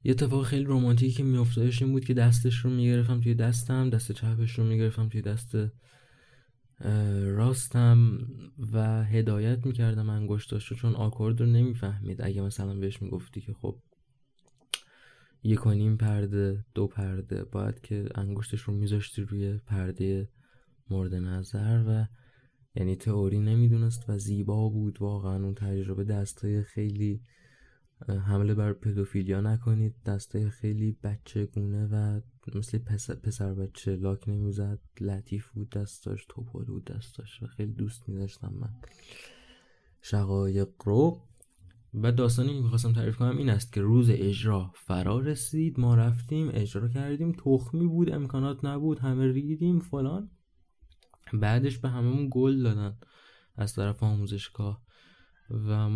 یه اتفاق خیلی رومانتیکی که میافتادش این بود که دستش رو می‌گرفتم توی دستم دست چپش رو می‌گرفتم توی دست راستم و هدایت می‌کردم انگشتاش رو چون آکورد رو نمی‌فهمید. اگه مثلا بهش می‌گفتی که خب یک و نیم پرده دو پرده. باید که انگشتش رو میذاشتی روی پرده مورد نظر و یعنی تئوری نمی‌دونست و زیبا بود. واقعا اون تجربه دستای خیلی حمله بر پدوفیلیا نکنید. دستای خیلی بچه گونه و مثل پسر, پسر بچه لاک نمی‌زد. لطیف بود دستاش توپال بود دستاش و خیلی دوست میداشتم من. شقایق رو و داستانی که می‌خواستم تعریف کنم این است که روز اجرا فرا رسید ما رفتیم اجرا کردیم تخمی بود امکانات نبود همه ریدیم فلان. بعدش به هممون گل دادن از طرف آموزشگاه و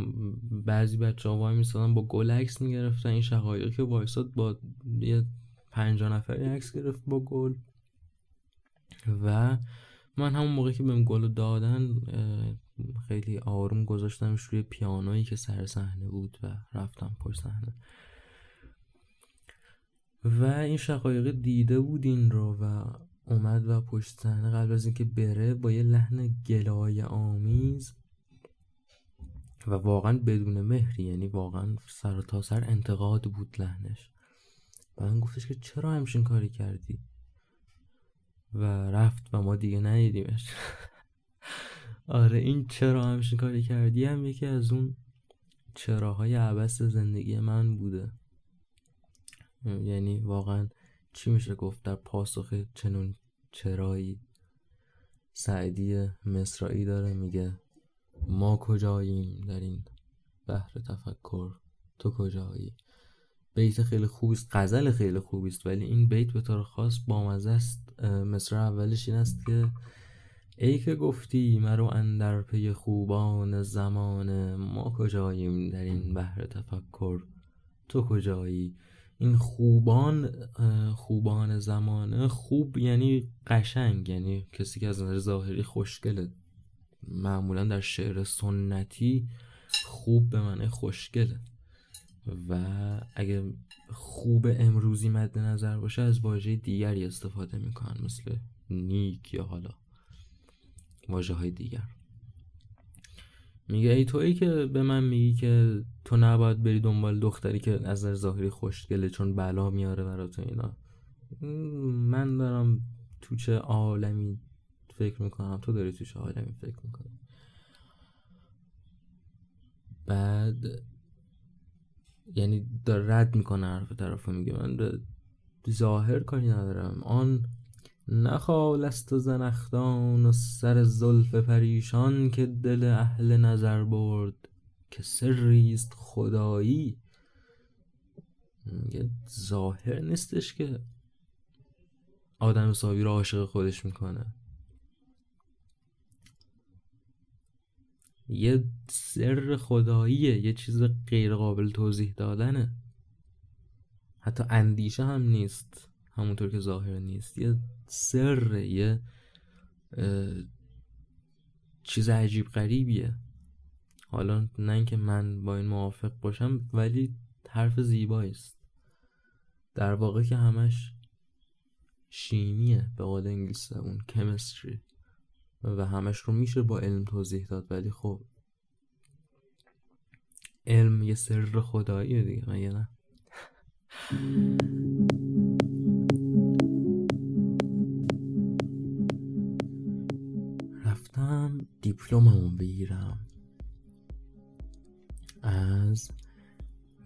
بعضی بچه ها وای با گل عکس می‌گرفتن. این شقایق که وایساد با یه پنجا نفری عکس گرفت با گل. و من همون موقع که بهم گل دادن خیلی آروم گذاشتمش روی پیانویی که سر صحنه بود و رفتم پشت صحنه. و این شقایق دیده بود این رو و اومد و پشت صحنه قبل از اینکه بره با یه لحن گلای آمیز و واقعا بدون مهری یعنی واقعا سر تا سر انتقاد بود لحنش. بعد گفتش که چرا همچین کاری کردی؟ و رفت و ما دیگه ندیدیمش. آره این چرا همچین کاری کردی هم یکی از اون چراهای عبست زندگی من بوده. یعنی واقعا چی میشه گفت در پاسخ چنون چرایی؟ سعدی مصرایی داره میگه ما کجاییم در این بحر تفکر؟ تو کجایی؟ بیت خیلی خوبی است غزل خیلی خوبی است ولی این بیت به طور خاص بامزه است. مصر اولش این است که ای که گفتی مرو اندر پی خوبان زمان ما کجاییم در این بحر تفکر؟ تو کجایی؟ این خوبان خوبان زمانه خوب یعنی قشنگ یعنی کسی که از نظر ظاهری خوشگله. معمولا در شعر سنتی خوب به معنی خوشگله. و اگه خوب امروزی مد نظر باشه از واژه دیگری استفاده می‌کنن مثل نیک یا حالا واژه های دیگر. میگه ای تویی که به من میگی که تو نباید بری دنبال دختری که از نظر ظاهری خوشگله چون بلا میاره برات اینا. من دارم تو چه عالمی فکر می‌کنم؟ تو داری تو چه عالمی فکر می‌کنی؟ بعد یعنی داره رد می‌کنه حرف طرف میگه من ظاهر کاری ندارم. آن نخال است و زنختان و سر زلف پریشان که دل اهل نظر برد که سریست خدایی. میگه ظاهر نیستش که آدم ساوی رو عاشق خودش می‌کنه. یه سر خداییه یه چیز غیر قابل توضیح دادنه. حتی اندیشه هم نیست همونطور که ظاهر نیست. یه سر یه چیز عجیب غریبیه. حالا نه اینکه من با این موافق باشم ولی حرف زیبایی است. در واقع که همش شیمیه به قول انگلیس اون کمیستری و همش رو میشه با علم توضیح داد ولی خب علم یه سر خداییه دیگه مگه نه؟ رفتم دیپلممو بگیرم از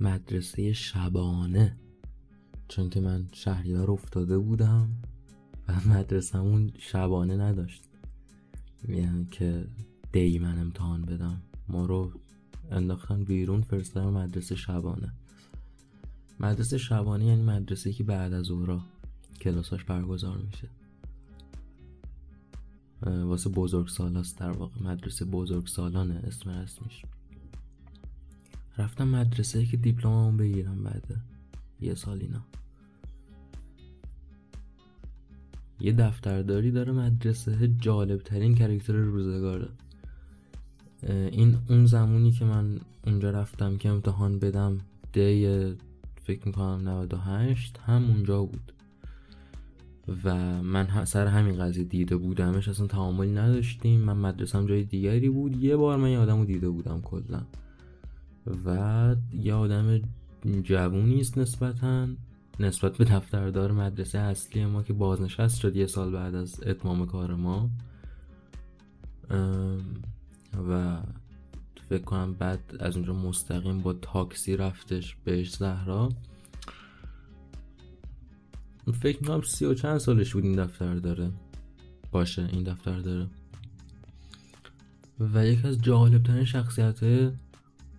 مدرسه شبانه چون که من شهریار افتاده بودم و مدرسهمون شبانه نداشت. یعنی که دی من امتحان بدم. ما رو انداختن بیرون فرستادن مدرسه شبانه. مدرسه شبانه یعنی مدرسه که بعد از اورا کلاساش برگزار میشه. واسه بزرگ سالاست در واقع. مدرسه بزرگ سالانه اسم رسمیش. رفتم مدرسه که دیپلممو بگیرم بعد. یه سال اینا. یه دفترداری داره مدرسه جالب ترین کرکتر روزگاره این اون زمانی که من اونجا رفتم که امتحان بدم دی فکر می‌کنم 98 هم اونجا بود. و من سر همین قضیه دیده بودمش اصلا تعاملی نداشتیم. من مدرسم جای دیگری بود. یه بار من یه آدم رو دیده بودم کلا. و یه آدم جوونی است نسبتا. نسبت به دفتردار مدرسه اصلی ما که بازنشست شد یه سال بعد از اتمام کار ما. و فکر کنم بعد از اونجا مستقیم با تاکسی رفتش بهش زهرا. فکر می‌کنم سی و چند سالش بود این دفتر داره باشه این دفتر داره و یکی از جالبترین شخصیت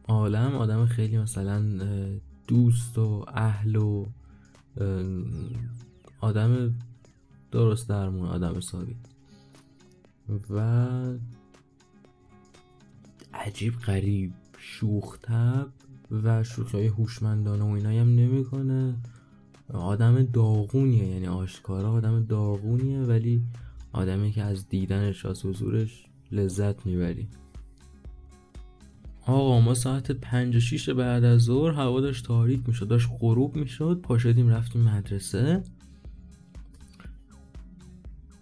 عالم آدم خیلی مثلا دوست و اهل و آدم درست درمون آدم حسابی. و عجیب غریب شوختب و شوخی هوشمندانه و اینایی هم نمی‌کنه. آدم داغونیه یعنی آشکارا آدم داغونیه ولی آدمی که از دیدنش از حضورش لذت می‌بری. آقا ما ساعت پنج و شیش بعد از ظهر هوا داشت تاریک می‌شد داشت غروب می‌شد. پا شدیم رفتیم مدرسه.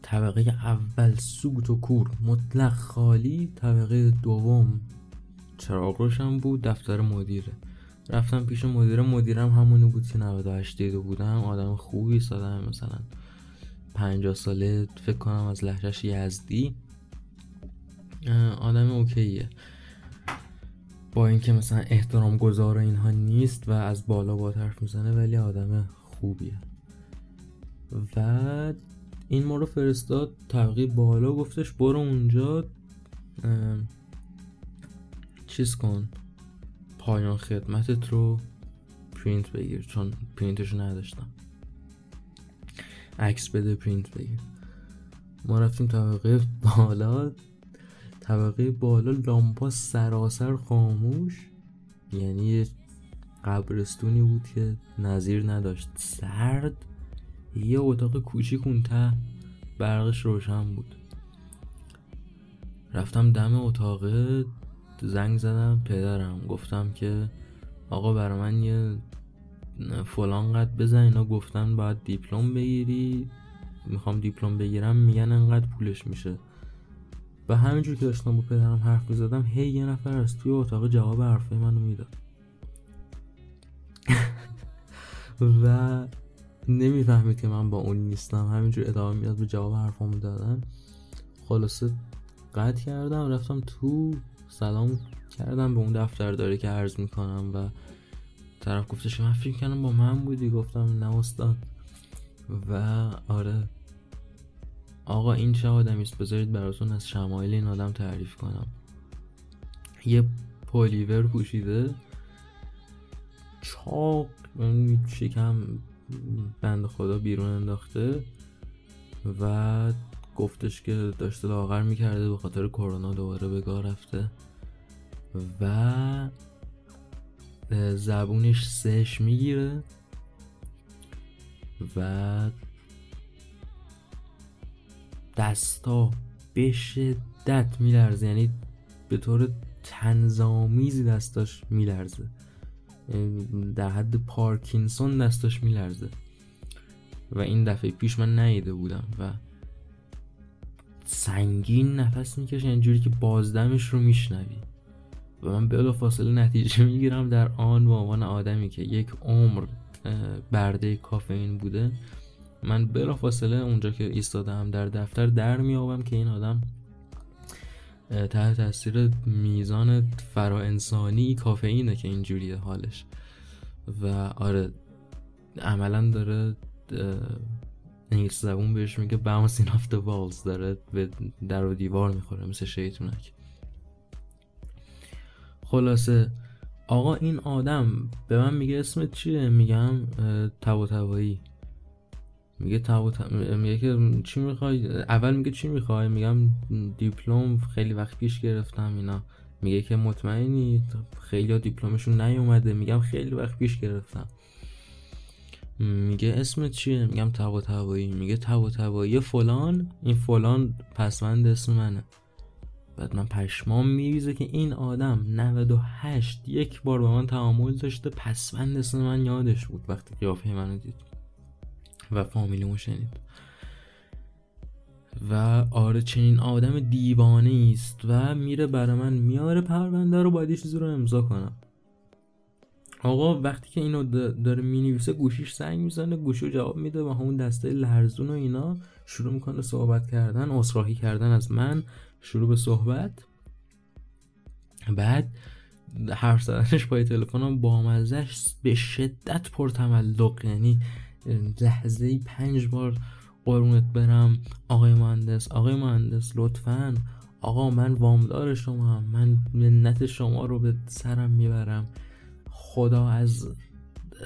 طبقه اول سوت و کور مطلق خالی. طبقه دوم چراغ روشن بود دفتر مدیره رفتم پیش مدیر مدیرم همونی بود که 98 دیده بودم. آدم خوبی سادم مثلا 50 ساله فکر کنم از لحجهش یزدی. آدم اوکیه. با اینکه مثلا احترام گذار اینها نیست و از بالا با حرف می‌زنه ولی آدم خوبیه. و این ما رو فرستاد طبقه بالا گفتش برو اونجا چیز کن پایان خدمتت رو پرینت بگیر چون پرینتشو نداشتم. عکس بده پرینت بگیر. ما رفتیم طبقه بالا. طبقه بالا لامپا سراسر خاموش. یعنی قبرستونی بود که نظیر نداشت. سرد. یه اتاق کوچیک اون ته برقش روشن بود. رفتم دم اتاق زنگ زدم پدرم. گفتم که آقا برای من یه فلان قد بزن اینا گفتن باید دیپلم بگیری. می‌خوام دیپلم بگیرم میگن انقدر پولش میشه. و همینجور که داشتم با پدرم حرف می‌زدم هی یه نفر از توی اتاق جواب حرفای منو می‌داد. و نمی‌فهمید که من با اون نیستم. همینجور ادامه می‌داد به جواب حرفامو دادن. خلاصه قطع کردم رفتم تو سلام کردم به اون دفتر داره که عرض می‌کنم و طرف گفتش من فکر کردم با من بودی گفتم نه استاد. و آره. آقا این چه آدمی است بذارید براتون از شمایل این آدم تعریف کنم. یه پولیور پوشیده. چاق شکم بند خدا بیرون انداخته و گفتش که داشته لاغر می‌کرده به خاطر کرونا دوباره به گاه رفته و زبونش سش می‌گیره و دستا به شدت میلرزه. یعنی به طور تنظامیزی دستاش میلرزه. در حد پارکینسون دستاش میلرزه. و این دفعه پیش من نیده بودم و سنگین نفس می‌کشه اینجوری که بازدمش رو میشنوی. و من بلا فاصله نتیجه می‌گیرم در آن به عنوان آدمی که یک عمر برده کافئین بوده. من بلا فاصله اونجا که ایستادم در دفتر در میابم که این آدم تحت تاثیر میزان انسانی کافئینه که اینجوریه حالش. و آره عملا داره انگلیس زبون بهش میگه bouncing off the walls داره به در و دیوار می‌خوره مثل شیطونک. خلاصه آقا این آدم به من میگه اسمت چیه؟ میگم تبا تبایی میگه تبا میگه که چی می‌خوای؟ اول میگه چی می‌خوای؟ میگم دیپلم خیلی وقت پیش گرفتم اینا. میگه که مطمئنی؟ خیلی دیپلمشون نیومده. میگم خیلی وقت پیش گرفتم. میگه اسمت چیه؟ میگم تبا تبایی. میگه تبا تبایی. فلان. این فلان پسوند اسم منه. بعد من پشمام میریزه که این آدم 98 یک بار با من تعامل داشته. پسوند اسم من یادش بود وقتی قیافه منو دید. و فامیلیمو شنید. و آره چنین آدم دیوانه است و میره برای من میاره پرونده رو باید یه چیزی رو امضا کنم. آقا وقتی که اینو داره می‌نویسه گوشیش سنگ می‌زنه گوشی جواب میده و همون دسته لرزون و اینا شروع می‌کنه صحبت کردن اصراحی کردن از من شروع به صحبت. بعد حرف زدنش پای تلفنم با مزش به شدت پرتملق یعنی لحظه پنج بار قرونت برم. آقای مهندس آقای مهندس لطفا. آقا من وامدار شما هم. من منت شما رو به سرم می‌برم. خدا از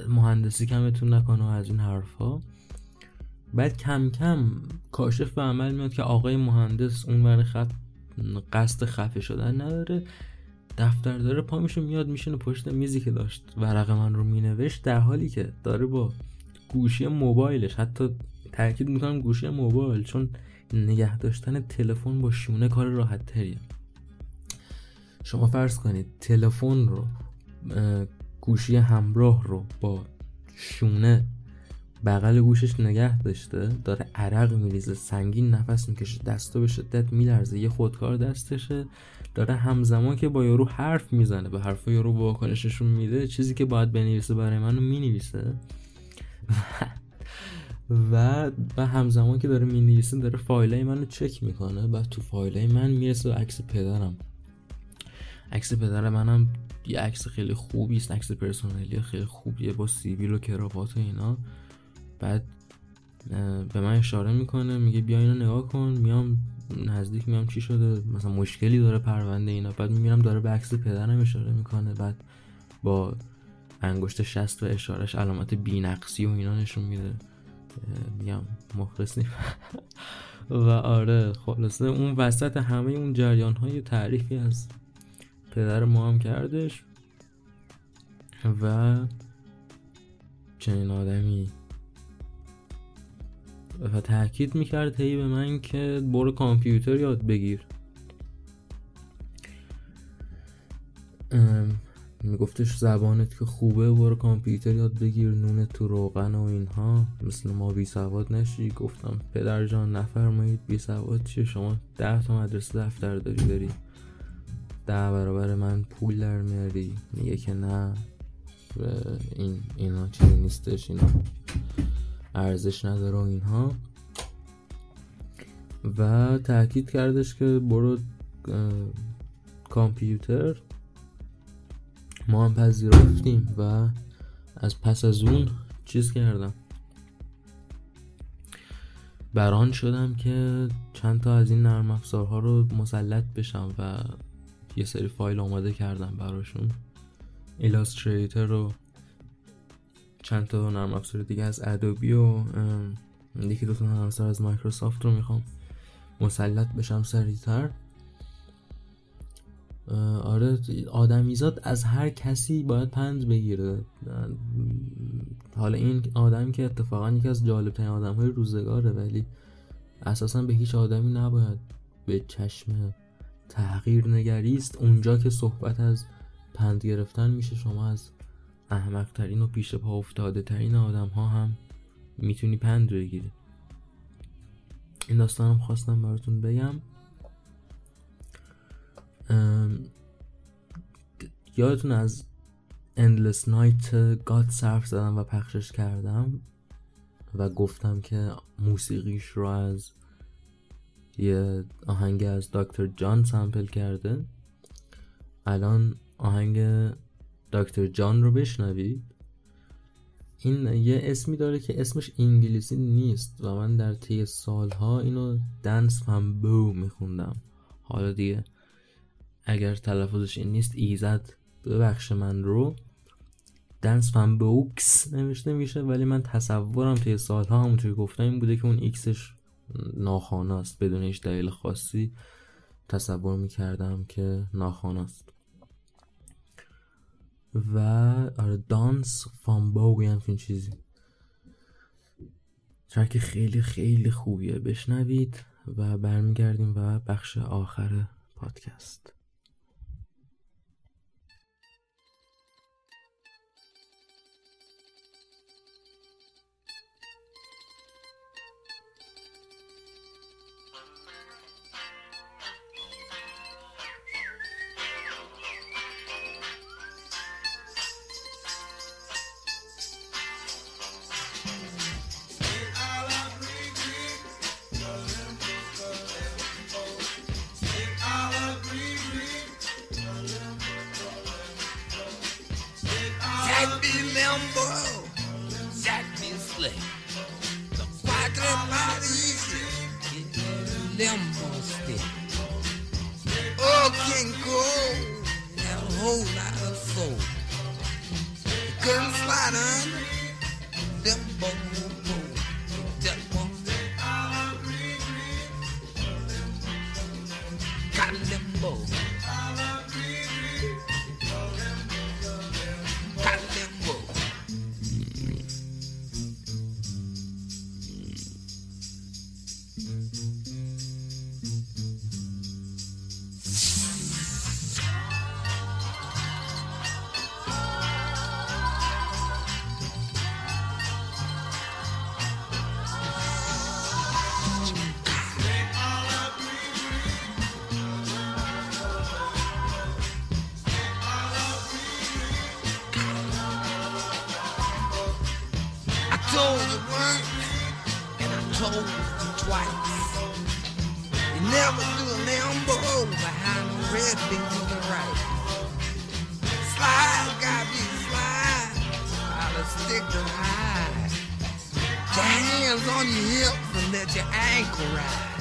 مهندسی کمتون نکنه از این حرفا بعد کم کم کاشف به عمل میاد که آقای مهندس اون ور خط قصد خفه شدن نداره. دفتر داره پا میشه میاد میشینه پشت میزی که داشت ورق من رو مینوشت. در حالی که داره با گوشی موبایلش. حتی تاکید می‌کنم گوشی موبایل چون نگه داشتن تلفن با شونه کار راحت تریه. شما فرض کنید تلفن رو گوشی همراه رو با شونه بغل گوشش نگه داشته داره عرق میریزه سنگین نفس می‌کشه دستا به شدت میلرزه یه خودکار دستشه. داره همزمان که با یارو حرف می‌زنه به حرف یارو واکنششون میده چیزی که باید بنویسه برای منو می‌نویسه. و و همزمان که داره می‌نویسه داره فایلای منو چک می‌کنه بعد تو فایلای من می‌رسه عکس پدرم. عکس پدر منم یه عکس خیلی خوبی است عکس پرسونالی خیلی خوبیه با سیبیل و کراوات و اینا. بعد به من اشاره می‌کنه میگه بیا اینو نگاه کن میام نزدیک میام چی شده مثلا مشکلی داره پرونده اینا. بعد میرم داره به عکس پدرم اشاره می‌کنه. بعد با انگشت شست و اشارش علامت بینقصی و اینا نشون میده. میگم مخلص و آره خلاصه اون وسط همه اون جریان های تعریفی از پدر ما هم کردش. و چنین آدمی. و تاکید می‌کرد هی به من که برو کامپیوتر یاد بگیر. میگفتش زبانت که خوبه برو کامپیوتر یاد بگیر نونت تو روغن و اینها. مثل ما بی سواد نشی. گفتم پدر جان نفرمایید بی سواد چیه؟ شما ده تا مدرسه دفتر داری داری ده برابر من پول در میاری. میگه که نه و این اینا چیزی نیستش اینا ارزش نداره اینها. و تاکید کردش که برو کامپیوتر. ما هم پذیرفتیم و از پس از اون چیز کردم. بران شدم که چند تا از این نرم افزارها رو مسلط بشم و یه سری فایل آماده کردم براشون. ایلاستریتر رو چند تا نرم افزار دیگه از ادوبی و یکی دو تا نرم افزار از مایکروسافت رو می‌خوام مسلط بشم سریعتر. آره آدمیزاد از هر کسی باید پند بگیره. حالا این آدمی که اتفاقا یکی از جالب ترین آدم های روزگاره ولی اساسا به هیچ آدمی نباید به چشم تغییر نگریست اونجا که صحبت از پند گرفتن میشه شما از احمق ترین و پیش پا افتاده ترین آدم ها هم می‌تونی پند بگیری. این داستانم خواستم براتون بگم. یادتون از Endless Night گاد صرف زدم و پخشش کردم و گفتم که موسیقیش رو از یه آهنگ از دکتر جان سامپل کرده. الان آهنگ دکتر جان رو بشنوید. این یه اسمی داره که اسمش انگلیسی نیست و من در طی سالها اینو دنس فم بو میخوندم. حالا دیگه اگر تلفظش این نیست ایزد ببخش من رو. دنس فن بوکس نوشته میشه ولی من تصورم طی سالها همونطوری گفتم این بوده که اون ایکسش ناخاناست بدون هیچ دلیل خاصی تصور می‌کردم که ناخاناست و آره دانس فامبو یه همچین چیزی. ترک خیلی خیلی خوبیه بشنوید و برمیگردیم و بخش آخر پادکست. whole lot of soul. Couldn't slide, huh? on your hips and let your ankle ride.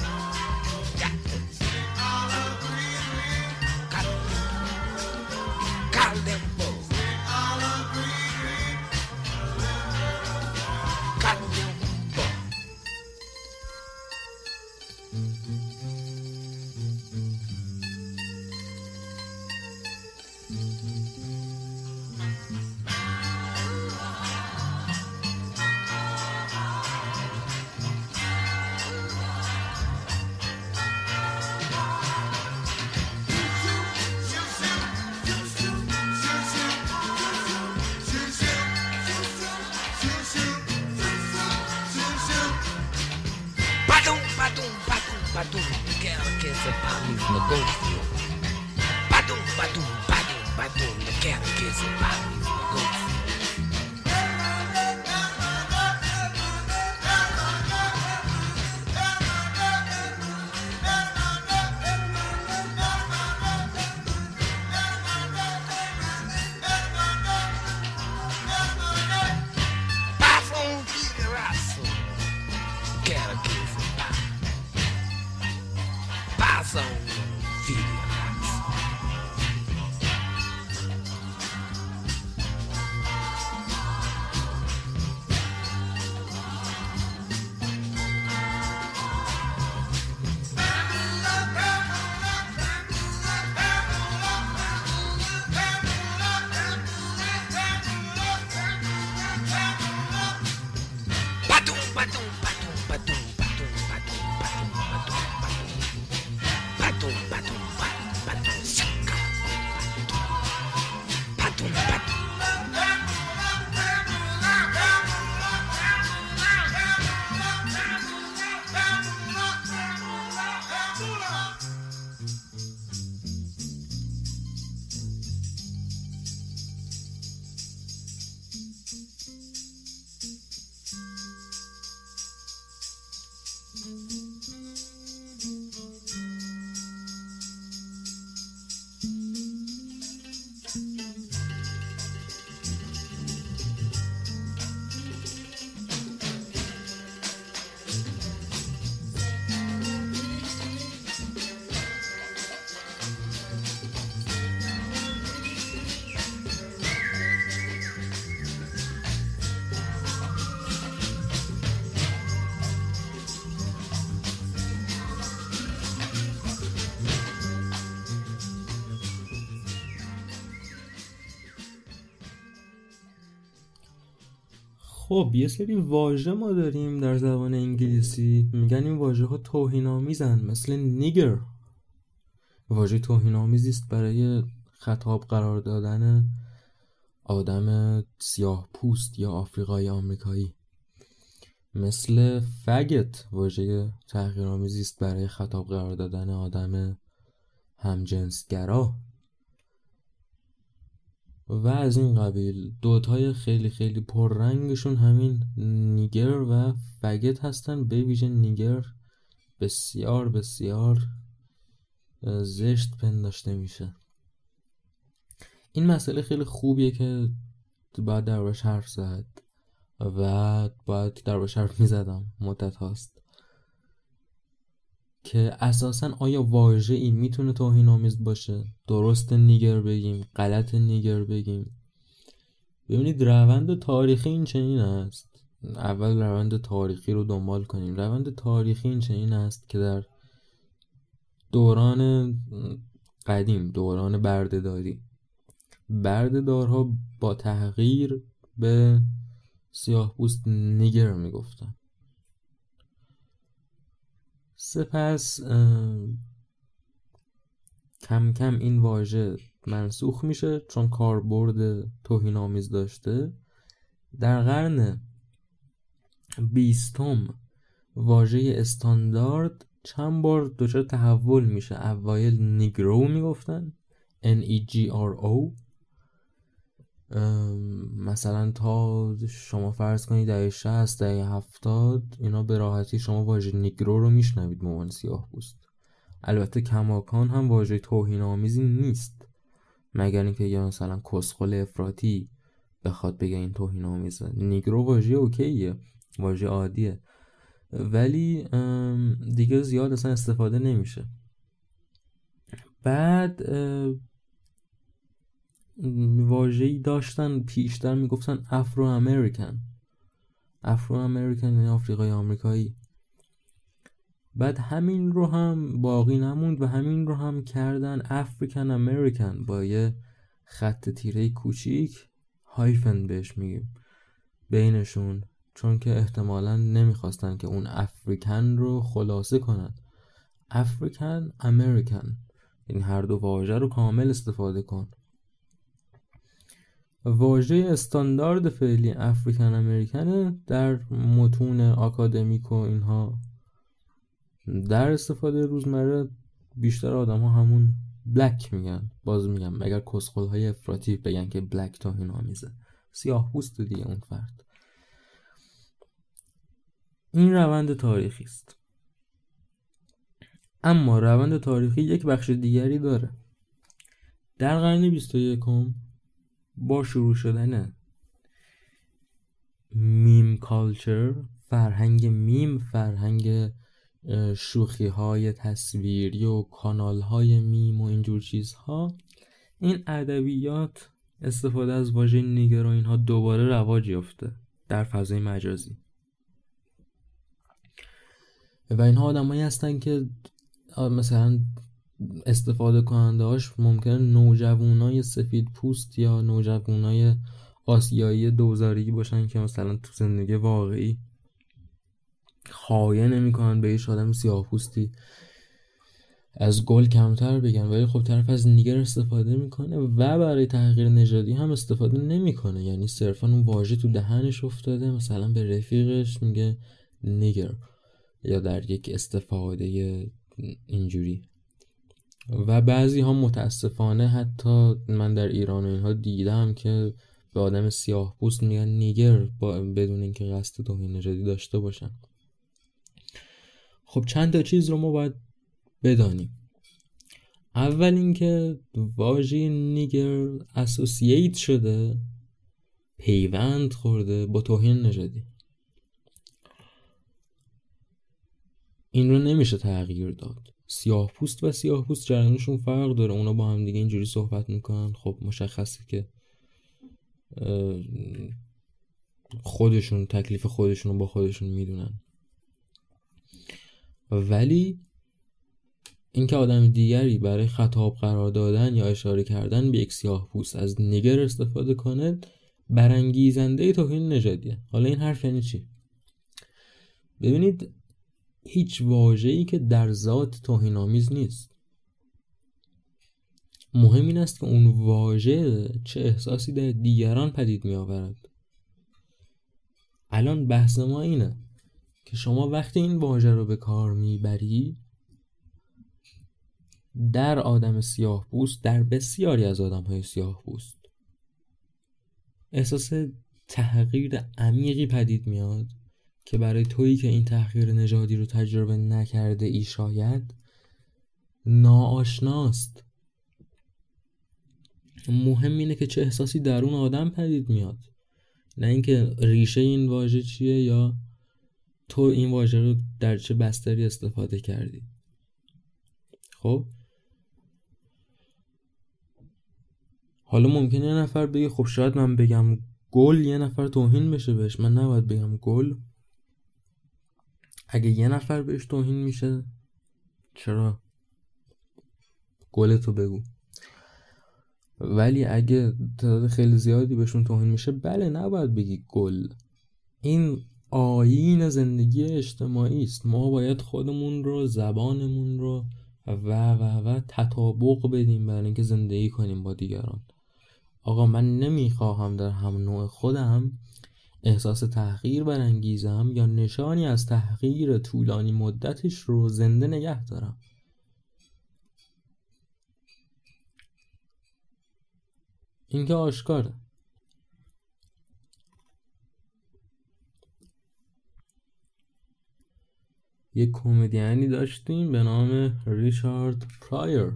خب یه سری واژه ما داریم در زبان انگلیسی. میگن این واژه ها توهین آمیزن مثل نیگر. واژه توهین آمیزی است برای خطاب قرار دادن آدم سیاه پوست یا آفریقای آمریکایی. مثل فگت واژه تحقیرآمیزی است برای خطاب قرار دادن آدم همجنسگرا. و از این قبیل دوتای خیلی خیلی پررنگشون همین نیگر و فگت هستن. به ویژه نیگر بسیار بسیار زشت پنداشته میشه. این مسئله خیلی خوبیه که باید در حرف زد و باید در حرف می‌زدم. مدت هاست. که اساسا آیا واژه این می‌تونه توهین آمیز باشه؟ درست نیگر بگیم غلط نیگر بگیم. ببینید روند تاریخی این چنین است. اول روند تاریخی رو دنبال کنیم. روند تاریخی این چنین است که در دوران قدیم دوران بردهداری بردهدارها با تغییر به سیاه پوست نیگر می‌گفتن. سپس کم کم این واژه منسوخ میشه چون کاربرد توهین آمیز داشته. در قرن بیستم واژه استاندارد چند بار دچار تحول میشه. اوایل نیگرو می‌گفتن N E G R O. مثلا تا شما فرض کنید دهه 60 دهه 70 اینا به راحتی شما واژه نیگرو رو میشنوید به عنوان سیاه پوست. البته کماکان هم واژه توهین آمیزی نیست. مگر اینکه یا مثلا کسخل افراطی بخواد بگه این توهین آمیزه نیگرو واژه اوکیه واژه عادیه. ولی دیگه زیاد اصلا استفاده نمیشه. بعد واژه‌ای داشتن پیشتر می‌گفتن افرو امریکن افرو امریکن یعنی آفریقای آمریکایی. بعد همین رو هم باقی نموند و همین رو هم کردن افریکن امریکن با یه خط تیره کوچیک هایفن بهش میگیم بینشون. چون که احتمالا نمی‌خواستن که اون افریکن رو خلاصه کنن. افریکن امریکن یعنی هر دو واژه رو کامل استفاده کن. واژه استاندارد فعلی افریکن امریکنه در متون آکادمیک و اینها در استفاده روزمره بیشتر آدم ها همون بلک میگن باز میگم اگر کسخل های افراطی بگن که بلک تا این آمیزه سیاه پوست دیگه اون فرد. این روند تاریخی است. اما روند تاریخی یک بخش دیگری داره. در قرن 21 با شروع شدن meme culture فرهنگ میم فرهنگ شوخی های تصویری و کانال های میم و اینجور چیزها این ادبیات استفاده از واژه nigger و اینها دوباره رواج یافته در فضای مجازی. و اینها آدمایی هستن که مثلا استفاده کننده هاش ممکنه نوجوانای سفید پوست یا نوجوانای آسیایی دوزاری باشن که مثلا تو زندگی واقعی خایه نمی‌کنن به ایش آدم سیاه پوستی. از گل کمتر بگن ولی خب طرف از نیگر استفاده می‌کنه و برای تغییر نژادی هم استفاده نمی‌کنه. یعنی صرفا اون واژه تو دهنش افتاده مثلا به رفیقش میگه نیگر یا در یک استفاده اینجوری. و بعضی ها متاسفانه حتی من در ایران و اینها دیدم که به آدم سیاه پوست میگن نیگر بدون اینکه قصد توهین نژادی داشته باشن. خب چند تا چیز رو ما باید بدانیم. اول اینکه واژه نیگر اسوسییت شده پیوند خورده با توهین نژادی. این رو نمیشه تغییر داد. سیاه پوست و سیاه پوست جریانشون فرق داره. اونا با هم دیگه اینجوری صحبت می‌کنن. خب مشخصه که خودشون تکلیف خودشون رو با خودشون می‌دونن. ولی اینکه آدم دیگری برای خطاب قرار دادن یا اشاره کردن به یک سیاه پوست از نیگر استفاده کنه برانگیزنده توهین نژادیه. حالا این حرف یعنی چی؟ ببینید هیچ واژه‌ای که در ذات توهین آمیز نیست. مهم این است که اون واژه چه احساسی در دیگران پدید می آورد الان بحث ما اینه که شما وقتی این واژه رو به کار می‌بری در آدم سیاه بوست در بسیاری از آدم های سیاه بوست احساس تحقیر عمیقی پدید میاد. که برای تویی که این تحقیر نژادی رو تجربه نکرده ای شاید ناآشناست. مهم اینه که چه احساسی در اون آدم پدید میاد. نه اینکه ریشه این واژه چیه یا تو این واژه رو در چه بستری استفاده کردی. خب؟ حالا ممکنه یه نفر بگه خب شاید من بگم گل یه نفر توهین بشه بهش. من نباید بگم گل. اگه یه نفر بهش توهین میشه چرا؟ گلتو بگو. ولی اگه تعداد خیلی زیادی بهشون توهین میشه بله نباید بگی گل. این آیین زندگی اجتماعی است. ما باید خودمون رو زبانمون رو و و و تطابق بدیم برای اینکه زندگی کنیم با دیگران. آقا من نمی‌خواهم در هم نوع خودم احساس تحقیر برانگیزم یا نشانی از تحقیر طولانی مدتش رو زنده نگه دارم. این که آشکاره. یک کمدیانی داشتیم به نام ریچارد پرایر.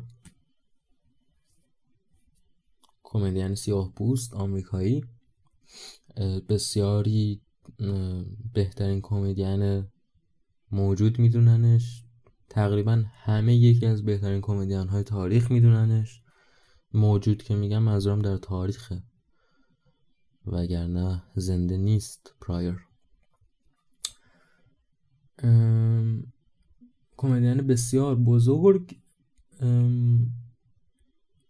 کمدین سیاه پوست آمریکایی. بسیاری بهترین کمدین موجود میدوننش. تقریبا همه یکی از بهترین کمدین های تاریخ میدوننش. موجود که میگم منظورم در تاریخه. وگرنه زنده نیست پرایر کمدین بسیار بزرگ.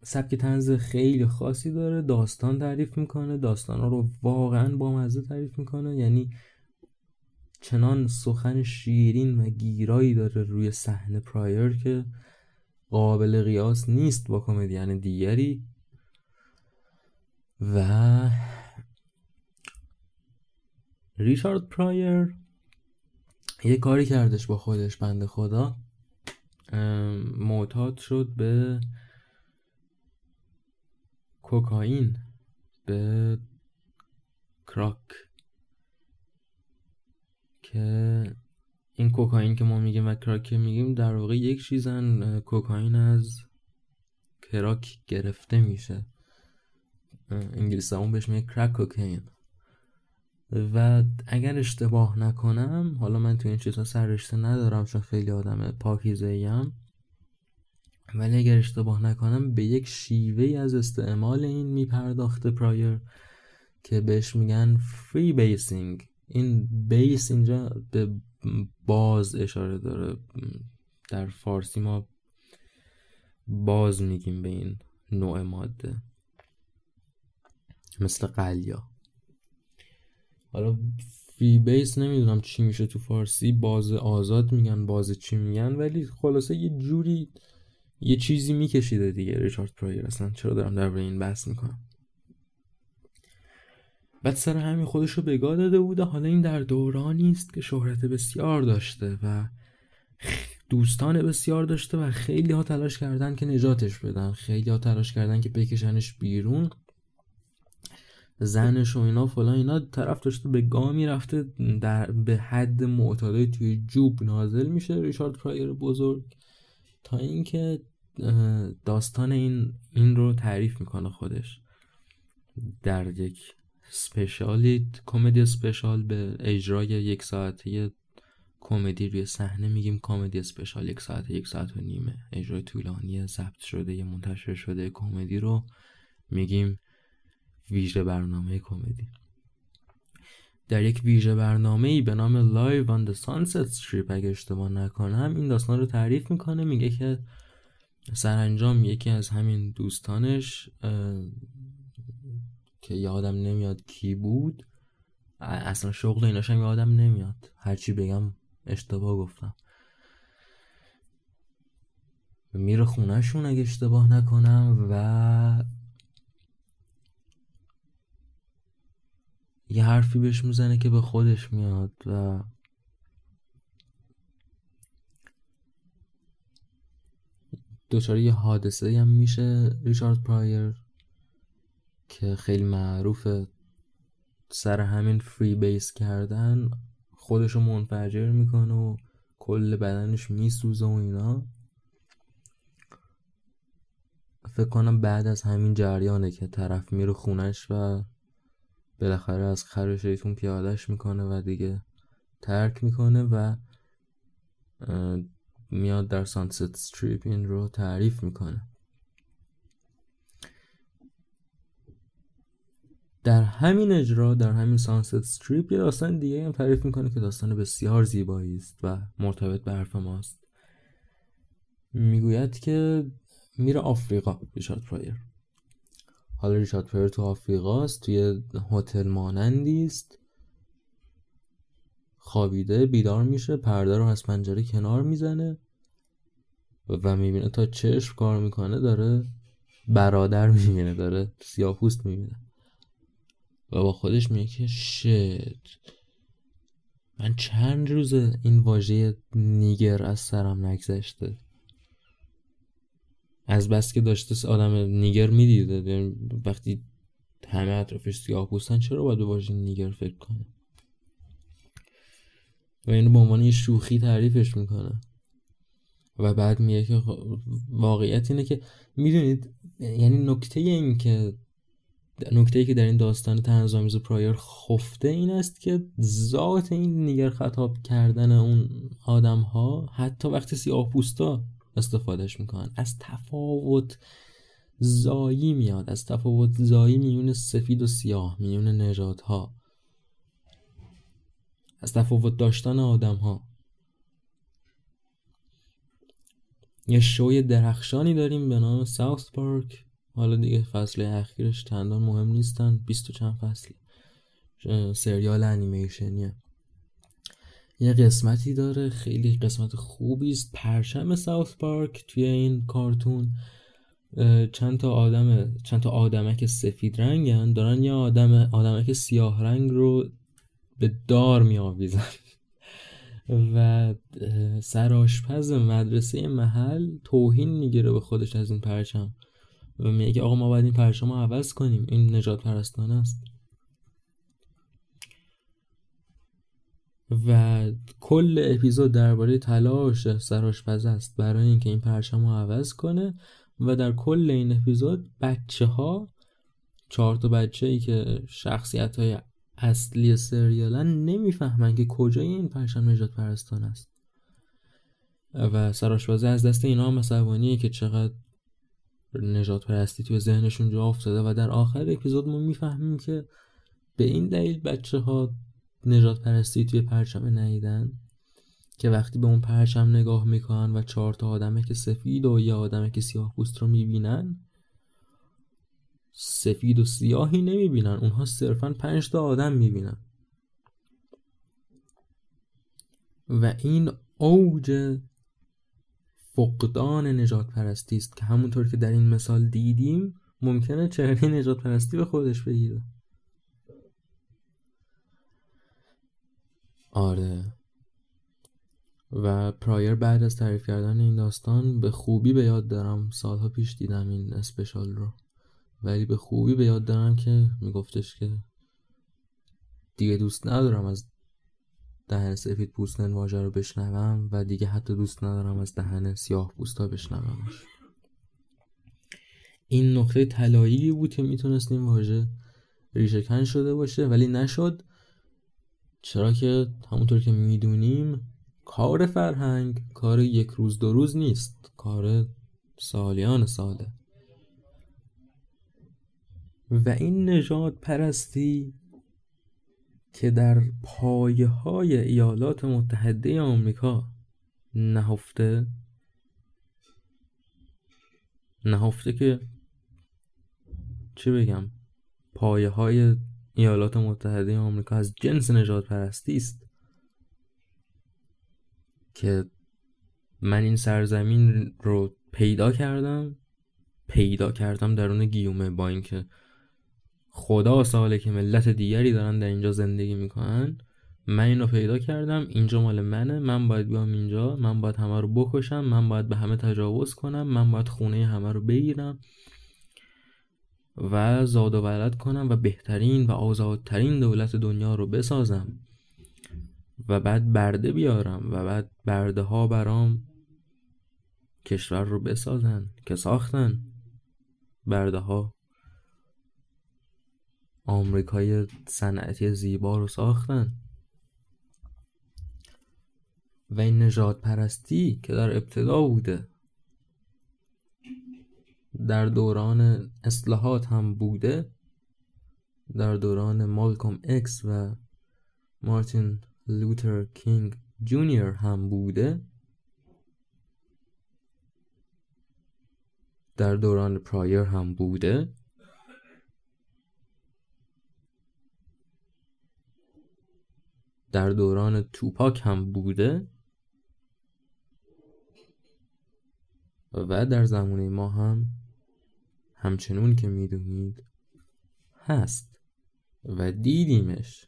سبک تنز خیلی خاصی داره. داستان تعریف می‌کنه. داستان رو واقعا با مزه تعریف می‌کنه. یعنی چنان سخن شیرین و گیرایی داره روی صحنه پرایر که قابل قیاس نیست با کمدین دیگری. و ریچارد پرایر یه کاری کردش با خودش بنده خدا. معتاد شد به کوکائین به کراک. که این کوکائین که ما میگیم و کراک میگیم در واقع یک چیزن کوکائین از کراک گرفته میشه. انگلیسی اون بهش میگه crack cocaine و اگر اشتباه نکنم حالا من تو این چیزها سررشته ندارم چون خیلی آدم پاکیزه ولی اگر اشتباه نکنم به یک شیوه از استعمال این میپرداخته پرایر که بهش میگن freebasing این base اینجا به باز اشاره داره. در فارسی ما باز میگیم به این نوع ماده. مثل قلیا. حالا فری بیس نمی‌دونم چی میشه تو فارسی. باز آزاد میگن باز چی میگن ولی خلاصه یه جوری یه چیزی میکشیده دیگه ریچارد پرایر. اصلا چرا دارم در این بحث می‌کنم؟ بعد سر همین خودش رو بگاه داده بوده حالا این در دورانی است که شهرت بسیار داشته و دوستان بسیار داشته و خیلی ها تلاش کردن که نجاتش بدن. خیلی ها تلاش کردن که بکشنش بیرون. زنش و اینا فلان اینا. طرف داشته به گامی رفته در به حد معتادای توی جوب نازل میشه. ریچارد پرایر بزرگ. تا اینکه داستان این این رو تعریف می‌کنه خودش. در یک سپیشالی کمدی سپیشال به اجرای یک ساعته کمدی روی صحنه میگیم. کمدی اسپشال یک ساعت یک ساعت و نیمه اجرای طولانی ضبط شده یا منتشر شده کمدی رو میگیم. ویژه برنامه کمدی در یک ویژه برنامه ای به نام Live on the Sunset Strip اگه اشتباه نکنم این داستان رو تعریف می‌کنه. میگه که سرانجام یکی از همین دوستانش که یادم نمیاد کی بود. اصلا شغل ایناشم یادم نمیاد. هرچی بگم اشتباه گفتم. میره خونهشون اگه اشتباه نکنم و یه حرفی بهش می‌زنه که به خودش میاد و دچار یه حادثه هم میشه ریچارد پرایر که خیلی معروفه سر همین فری بیس کردن خودشو منفجر می‌کنه و کل بدنش میسوزه و اینا. فکر کنم بعد از همین جریانه که طرف میره خونش و بالاخره از خر شیطون پیادش می‌کنه و دیگه ترک می‌کنه و میاد در سانست استریپ این رو تعریف می‌کنه. در همین اجرا در همین سانست استریپ یه داستان دیگه هم تعریف می‌کنه که داستان بسیار زیبایی است و مرتبط به حرف ماست. می‌گوید که میره آفریقا ریچارد پرایر. حالا ریچارد پرایر تو آفریقاست توی هتل مانندی است. خوابیده بیدار میشه پرده رو از پنجره کنار می‌زنه و می‌بینه تا چشم کار می‌کنه داره برادر می‌بینه داره سیاپوست می‌بینه و با خودش میگه که شت من چند روز این واژه نیگر از سرم نگذشته. از بس که داشته آدم نیگر می‌دیده یعنی وقتی همه اطرافش سیاه پوستن چرا باید به واژه نیگر فکر کنه؟ و اینو به عنوان یه شوخی تعریفش می‌کنه. و بعد میگه که واقعیت اینه که می‌دونید یعنی نکته این که نکته ای که در این داستان تنظامیز پرایر خفته این است که ذات این نیگر خطاب کردن اون آدم ها حتی وقتی سیاه پوستا استفادهش می‌کنن از تفاوت زایی میاد از تفاوت زایی میون سفید و سیاه میون نژادها. از تفاوت داشتن آدم ها یه شوی درخشانی داریم به نام ساوث پارک. حالا دیگه فصل اخیرش چندان مهم نیستن. بیست و چند فصلی سریال انیمیشنیه. یه قسمتی داره. خیلی قسمت خوبی است. پرچم ساوث پارک توی این کارتون. چند تا آدم چند تا آدمک سفید رنگن. دارن یه آدم آدمک سیاه رنگ رو به دار می آویزن و سرآشپز مدرسه محل توهین می‌گیره به خودش از این پرچم. و میگه آقا ما باید این پرچم رو عوض کنیم این نجات پرستانه است. و کل اپیزود درباره تلاش سرآشپز است برای اینکه این پرچم رو عوض کنه. و در کل این اپیزود بچه ها چهار تا بچه ای که شخصیت های اصلی سریالن نمی‌فهمن که کجای این پرچم نجات پرستان است. و سرآشپزی از دست اینا هم که چقدر نجات پرستی توی ذهنشون جا افتاده. و در آخر اپیزود ما می‌فهمیم که به این دلیل بچه ها نجات پرستی توی پرچم نیدن که وقتی به اون پرچم نگاه می‌کنن و چهار تا آدمه که سفید و یه آدمه که سیاه پوست رو می‌بینن سفید و سیاهی نمی‌بینن. اونها صرفا پنج تا آدم می‌بینن. و این اوج فقدان نجات پرستی است که همونطور که در این مثال دیدیم ممکنه چهره نجات پرستی به خودش بگیره. آره. و پرایر بعد از تعریف کردن این داستان به خوبی به یاد دارم. سالها پیش دیدم این اسپشال رو. ولی به خوبی به یاد دارم که میگفتش که دیگه دوست ندارم از دهن سفید پوست واژه رو بشنوم و دیگه حتی دوست ندارم از دهن سیاه پوستا بشنومش. این نقطه طلایی بود که می‌تونست این واژه ریشه شده باشه ولی نشد. چرا که همونطور که می‌دونیم کار فرهنگ کار یک روز دو روز نیست. کار سالیان ساله. و این نجات پرستی که در پایه های ایالات متحده آمریکا نهفته نهفته که چی بگم پایه های ایالات متحده آمریکا از جنس نجات پرستی است که من این سرزمین رو پیدا کردم پیدا کردم درون گیومه با اینکه خدا ساله که ملت دیگری دارن در اینجا زندگی می‌کنن. من اینو پیدا کردم اینجا مال منه. من باید بیام اینجا. من باید همه رو بکشم. من باید به همه تجاوز کنم. من باید خونه همه رو بگیرم و زاد و ولد کنم و بهترین و آزادترین دولت دنیا رو بسازم و بعد برده بیارم و بعد برده ها برام کشور رو بسازن که ساختن. برده ها آمریکای صنعتی زیبا رو ساختن. و این نجات پرستی که در ابتدا بوده در دوران اصلاحات هم بوده در دوران مالکوم اکس و مارتین لوتر کینگ جونیور هم بوده. در دوران پرایر هم بوده. در دوران توپاک هم بوده و در زمانه ما هم همچنون که می‌دونید هست و دیدیمش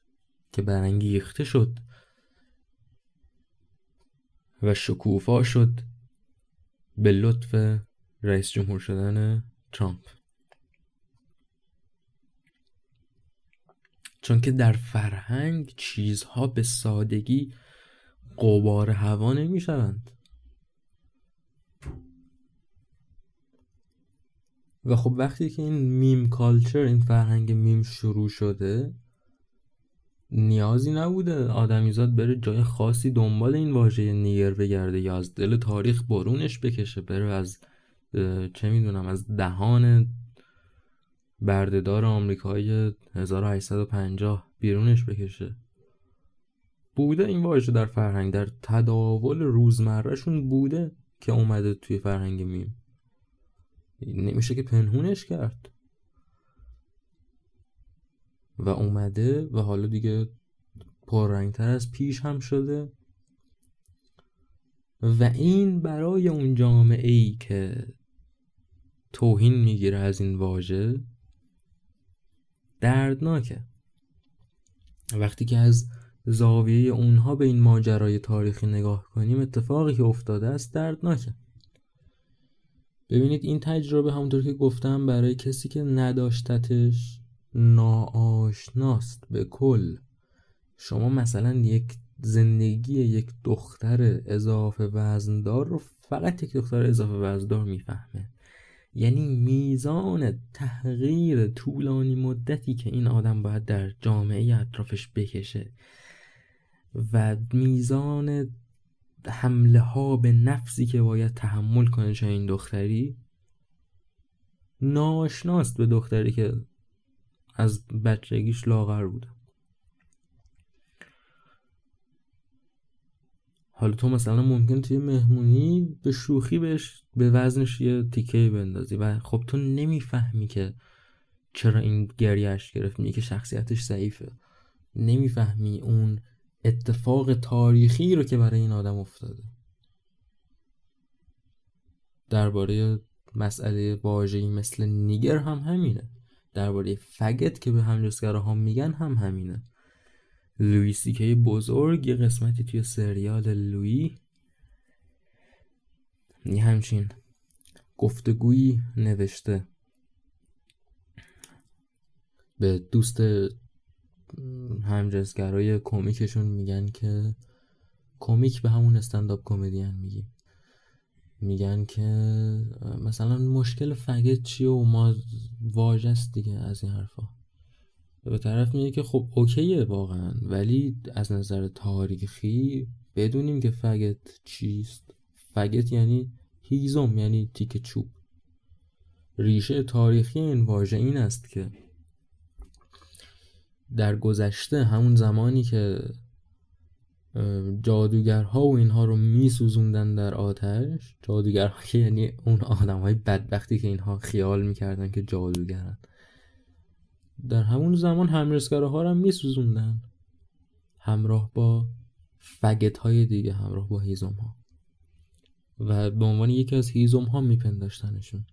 که برانگیخته شد و شکوفا شد به لطف رئیس جمهور شدن ترامپ. چون که در فرهنگ چیزها به سادگی غبار هوا نمی شوند و خب وقتی که این meme culture این فرهنگ میم شروع شده نیازی نبوده آدمیزاد بره جای خاصی دنبال این واژه nigger بگرده یا از دل تاریخ برونش بکشه بره از چه می‌دونم از دهان برده‌دار آمریکایی 1850 بیرونش بکشه. بوده این واژه در فرهنگ در تداول روزمرهشون بوده که اومده توی فرهنگ میم. نمیشه که پنهونش کرد. و اومده و حالا دیگه پررنگتر از پیش هم شده. و این برای اون جامعه ای که توهین می‌گیره از این واژه دردناکه. وقتی که از زاویه اونها به این ماجرای تاریخی نگاه کنیم اتفاقی که افتاده است دردناکه. ببینید این تجربه همونطور که گفتم برای کسی که نداشتتش ناآشناست به کل. شما مثلا یک زندگی یک دختر اضافه وزندار رو فقط یک دختر اضافه وزندار می‌فهمه. یعنی میزان تغییر طولانی مدتی که این آدم باید در جامعه اطرافش بکشه و میزان حمله ها به نفسی که باید تحمل کنه چه این دختری ناشناست به دختری که از بچگیش لاغر بوده. حالا تو مثلا ممکن توی مهمونی به شوخی بهش به وزنش یه تیکه بندازی و خب تو نمی‌فهمی که چرا این گریهش گرفت میگه که شخصیتش ضعیفه. نمی‌فهمی اون اتفاق تاریخی رو که برای این آدم افتاده. درباره مسئله واژه‌ای مثل نیگر هم همینه. درباره فگت که به همجنسگراها میگن هم همینه. لوی سیکی بزرگ یه قسمتی توی سریال لوی. یه همچین گفتگویی نوشته. به دوست همجنسگرای کمیکشون میگن که کمیک به همون استنداپ کمدین میگیم میگن که مثلا مشکل فگت چیه و ما است دیگه از این حرفا. به طرف میگه که خب اوکیه واقعا ولی از نظر تاریخی بدونیم که فگت چیست. فگت یعنی هیزم یعنی تیک چوب. ریشه تاریخی این واژه این است که در گذشته همون زمانی که جادوگرها و اینها رو میسوزوندن در آتش جادوگرها یعنی اون آدم های بدبختی که اینها خیال می‌کردن که جادوگرن. در همون زمان همرسگراها هم میسوزوندن. همراه با فگت های دیگه همراه با هیزم ها و به عنوان یکی از هیزم ها میپنداشتنشون.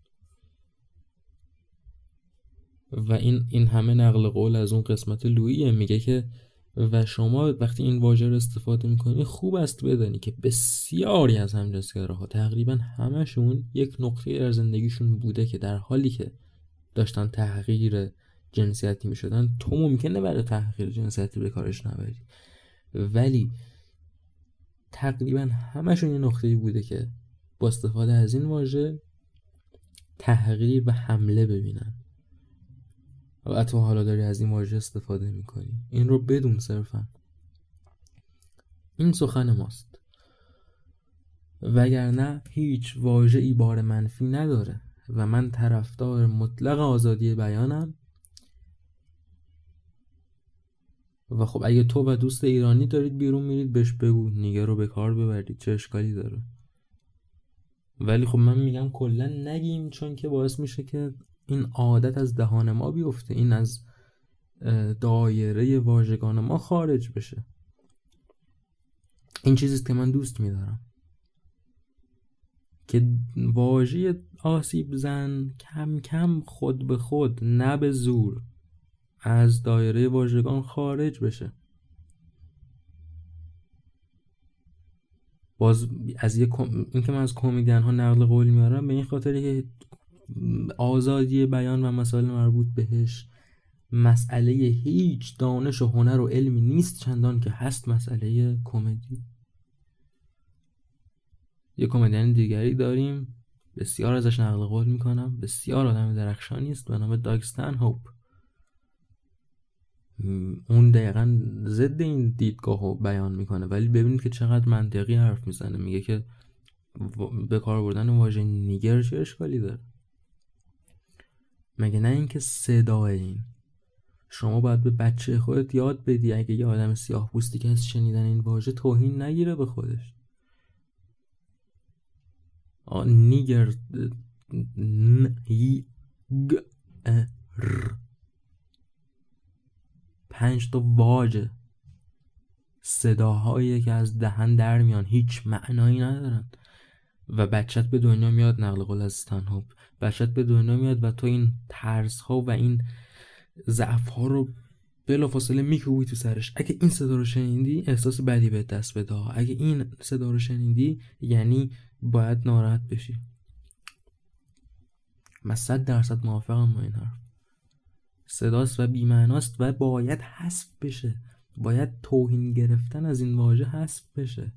و این این همه نقل قول از اون قسمت لوییه میگه که و شما وقتی این واژه رو استفاده می‌کنی خوب است بدانی که بسیاری از همجنسگراها تقریبا همشون یک نقطه در زندگیشون بوده که در حالی که داشتن تغییر جنسیتی می‌شدن. تو ممکنه برای تغییر جنسیتی به کارش نبری. ولی تقریبا همشون یه نقطه بوده که با استفاده از این واژه تغییر و حمله ببینن. و تو حالا داری از این واژه استفاده می‌کنی. این رو بدون صرفا. این سخن ماست. وگرنه هیچ واژه ای بار منفی نداره و من طرفدار مطلق آزادی بیانم و خب اگه تو و دوست ایرانی دارید بیرون میرید بهش بگو. نیگه رو به کار ببرید. چه اشکالی داره؟ ولی خب من میگم کلا نگیم چون که باعث میشه که این عادت از دهان ما بیفته. این از دایره واژگان ما خارج بشه. این چیزیست که من دوست میدارم. که واژه آسیب زن کم کم خود به خود نه به زور. از دایره واژگان خارج بشه. باز از یک این که من از کمدین ها نقل قول میارم به این خاطر که آزادی بیان و مسائل مربوط بهش مسئله هیچ دانش و هنر و علمی نیست چندان که هست مسئله کمدی. یه کمدین دیگری داریم. بسیار ازش نقل قول می‌کنم. بسیار آدم درخشانی است. به نام داگستن هوپ. اون دقیقا ضد این دیدگاه رو بیان می‌کنه. ولی ببینید که چقدر منطقی حرف می‌زنه. میگه که به کار بردن واژه نیگر چه اشکالی داره؟ مگه نه اینکه صدا این. شما باید به بچه خودت یاد بدی. اگه یه آدم سیاه پوستی که از شنیدن این واژه توهین نگیره به خودش. نیگر ن گ ر. پنج تا واژه صداهایی که از دهن در میان هیچ معنایی ندارن. و بچت به دنیا میاد نقل قول از تنها بچت به دنیا میاد و تو این ترس ها و این ضعف ها رو بلافاصله میکوبی تو سرش. اگه این صدا رو شنیدی احساس بدی به دست بده اگه این صدا رو شنیدی یعنی باید ناراحت بشی. من صد درصد موافقم با این حرف. صداست و بیمعناست و باید حذف بشه. باید توهین گرفتن از این واژه حذف بشه.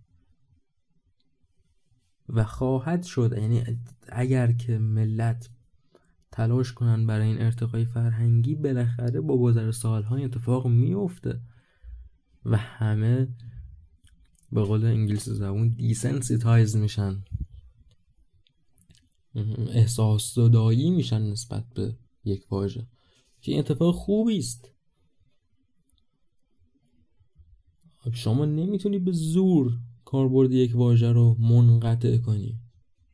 و خواهد شد یعنی اگر که ملت تلاش کنن برای این ارتقای فرهنگی بالاخره با گذر سالها اتفاق میفته و همه به قول انگلیس زبون desensitize میشن. احساس زدایی میشن نسبت به یک واژه. که این اتفاق خوبی است. خب شما نمی‌تونی به زور کاربرد یک واژه رو منقطع کنی.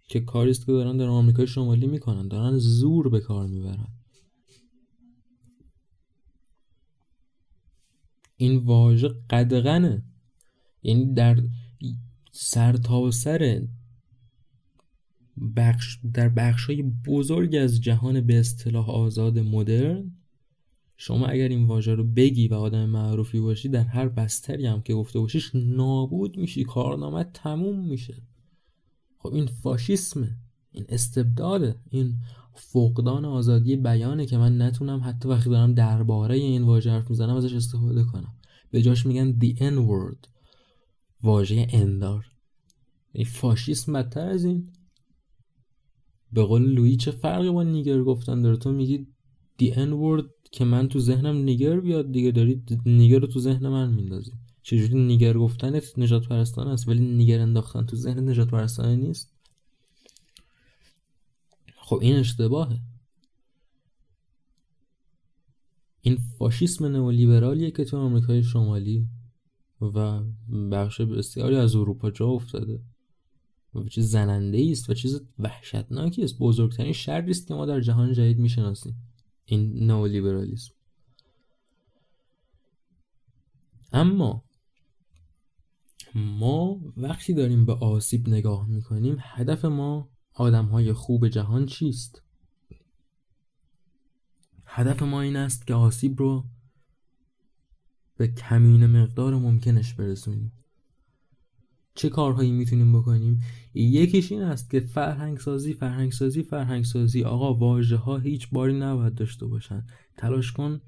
که کاریست که دارن در آمریکای شمالی می‌کنن دارن زور به کار می‌برن. این واژه قدغنه. یعنی در سر تا سر بخش در بخش های بزرگ از جهان به اصطلاح آزاد مدرن شما اگر این واژه رو بگی و آدم معروفی باشی در هر بستری هم که گفته باشیش نابود میشی کارنامه تموم میشه. خب این فاشیسمه این استبداده این فقدان آزادی بیانه که من نتونم حتی وقتی دارم درباره این واژه حرف می‌زنم ازش استفاده کنم. به جاش میگن the n word واژه اندار. این فاشیسم بدتر از این. به قول لویی چه فرقی با نیگر گفتن داره؟ تو میگی the n word که من تو ذهنم نیگر بیاد دیگه دارید نیگر رو تو ذهن من میندازی. چجوری نیگر گفتن نجات پرستان است ولی نیگر انداختن تو ذهن نجات پرستانه نیست؟ خب این اشتباهه. این فاشیسم نئولیبرالیه که تو آمریکای شمالی و بخش بسیاری از اروپا جا افتاده و چیز زننده است و چیز وحشتناکی است. بزرگترین شری است که ما در جهان جدید می‌شناسیم. این نولیبرالیسم اما ما وقتی داریم به آسیب نگاه می‌کنیم هدف ما آدم های خوب جهان چیست؟ هدف ما این است که آسیب رو به کمین مقدار ممکنش برسونیم چه کارهایی می‌تونیم بکنیم؟ یکیش این است که فرهنگ سازی فرهنگ سازی فرهنگ سازی آقا واژه ها هیچ باری نباید داشته باشن. تلاش کن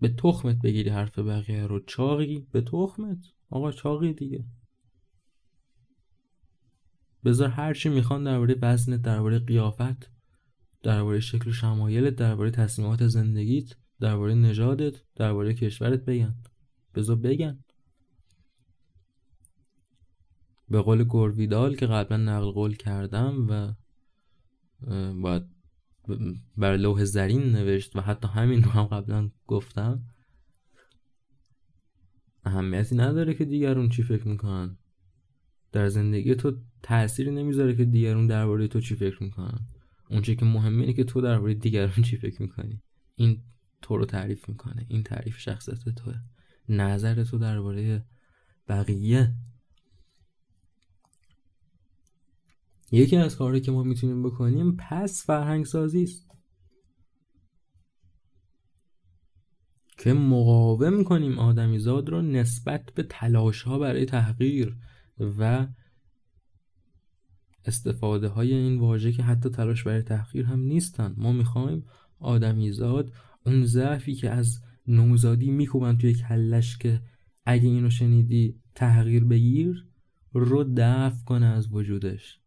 به تخمت بگیری حرف بقیه رو. چاقی به تخمت. آقا چاقی دیگه. بذار هرچی می‌خوان درباره وزنت درباره قیافت درباره شکل و شمایلت درباره تصمیمات زندگیت درباره نژادت درباره کشورت بگن. بذار بگن. به قول گورویدال که قبلا نقل قول کردم و باید بر لوح زرین نوشت و حتی همین رو هم قبلا گفتم. اهمیتی نداره که دیگرون چی فکر می‌کنن. در زندگی تو تأثیری نمی‌ذاره که دیگرون درباره تو چی فکر می‌کنن. اونچه که مهمه اینه که تو درباره دیگران چی فکر می‌کنی. این تو رو تعریف می‌کنه. این تعریف شخصیت توه. نظر تو درباره بقیه یکی از کارهایی که ما می‌تونیم بکنیم پس فرهنگ سازی است. که مقاوم کنیم آدمیزاد رو نسبت به تلاش ها برای تحقیر و استفاده های این واژه که حتی تلاش برای تحقیر هم نیستن. ما می‌خوایم آدمیزاد اون ضعفی که از نوزادی میکوبن توی کلش که اگه اینو شنیدی تحقیر بگیر رو دفع کنه از وجودش.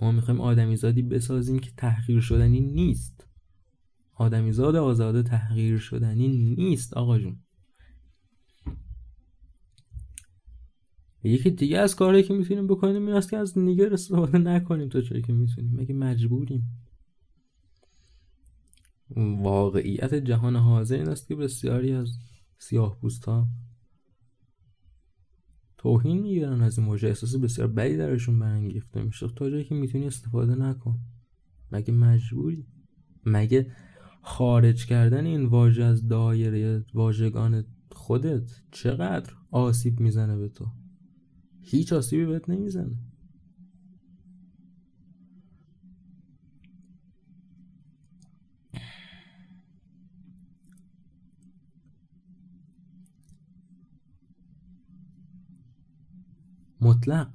ما می‌خوایم آدمیزادی بسازیم که تحقیر شدنی نیست. آدمیزاد آزاده تحقیر شدنی نیست آقا جون. یکی دیگه از کارهایی که می‌تونیم بکنیم این است که از نیگر استفاده نکنیم تا جایی که می‌تونیم. مگه مجبوریم؟ واقعیت جهان حاضر این است که بسیاری از سیاه توهین می‌گیرن از این واژه احساس بسیار بدی درشون برانگیخته میشه. تا جایی که می‌تونی استفاده نکن. مگه مجبوری؟ مگه خارج کردن این واژه از دایره واژگان خودت چقدر آسیب می‌زنه به تو؟ هیچ آسیبی بهت نمی‌زنه. مطلق.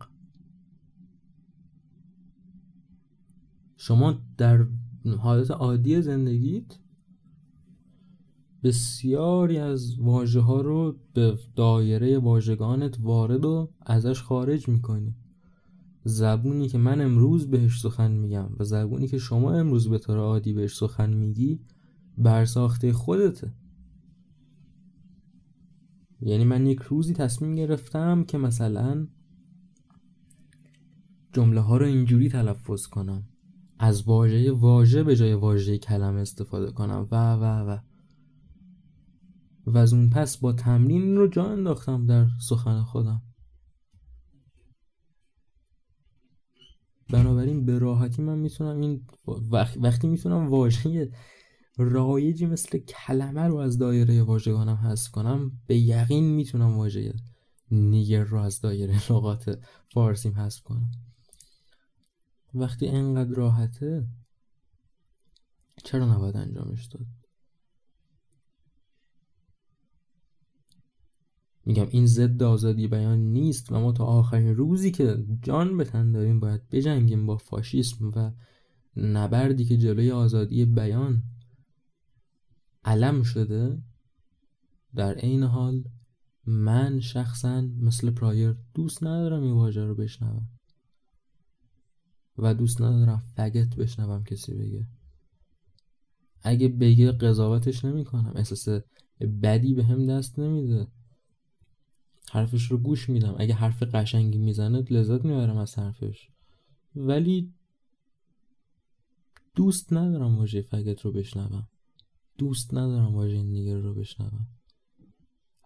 شما در حالت عادی زندگیت بسیاری از واژه ها رو به دایره واژگانت وارد و ازش خارج می‌کنی. زبونی که من امروز بهش سخن میگم و زبونی که شما امروز به طور عادی بهش سخن میگی برساخته خودته. یعنی من یک روزی تصمیم گرفتم که مثلا جمله ها رو اینجوری تلفظ کنم. از واژه واژه به جای واژه کلمه استفاده کنم. و و و. و از اون پس با تمرین رو جا انداختم در سخن خودم. بنابراین به راحتی من می‌تونم این وقتی می‌تونم واژه رایجی مثل کلمه رو از دایره واژگانم حذف کنم به یقین می‌تونم واژه نیگر رو از دایره لغات فارسیم حذف کنم. وقتی انقدر راحته چرا نباید انجامش داد؟ میگم این ضد آزادی بیان نیست و ما تا آخرین روزی که جان به تن داریم باید بجنگیم با فاشیسم و نبردی که جلوی آزادی بیان علم شده. در عین حال من شخصا مثل پرایر دوست ندارم این واژه رو بشنوم. و دوست ندارم فگت بشنوم کسی بگه. اگه بگه قضاوتش نمی‌کنم. احساس بدی به هم دست نمیده. حرفش رو گوش میدم. اگه حرف قشنگی می‌زنه لذت می‌برم از حرفش. ولی دوست ندارم واژه فگت رو بشنوم. دوست ندارم واژه نیگر رو بشنوم.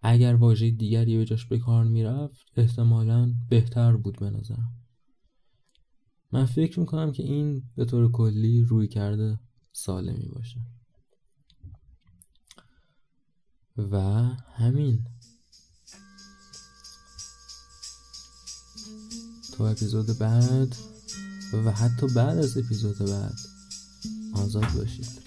اگر واژه دیگری به جاش به کار می‌رفت احتمالا بهتر بود به نظرم. من فکر می‌کنم که این به طور کلی روی کرده سالمی باشه. و همین. تو اپیزود بعد و حتی بعد از اپیزود بعد آزاد باشید.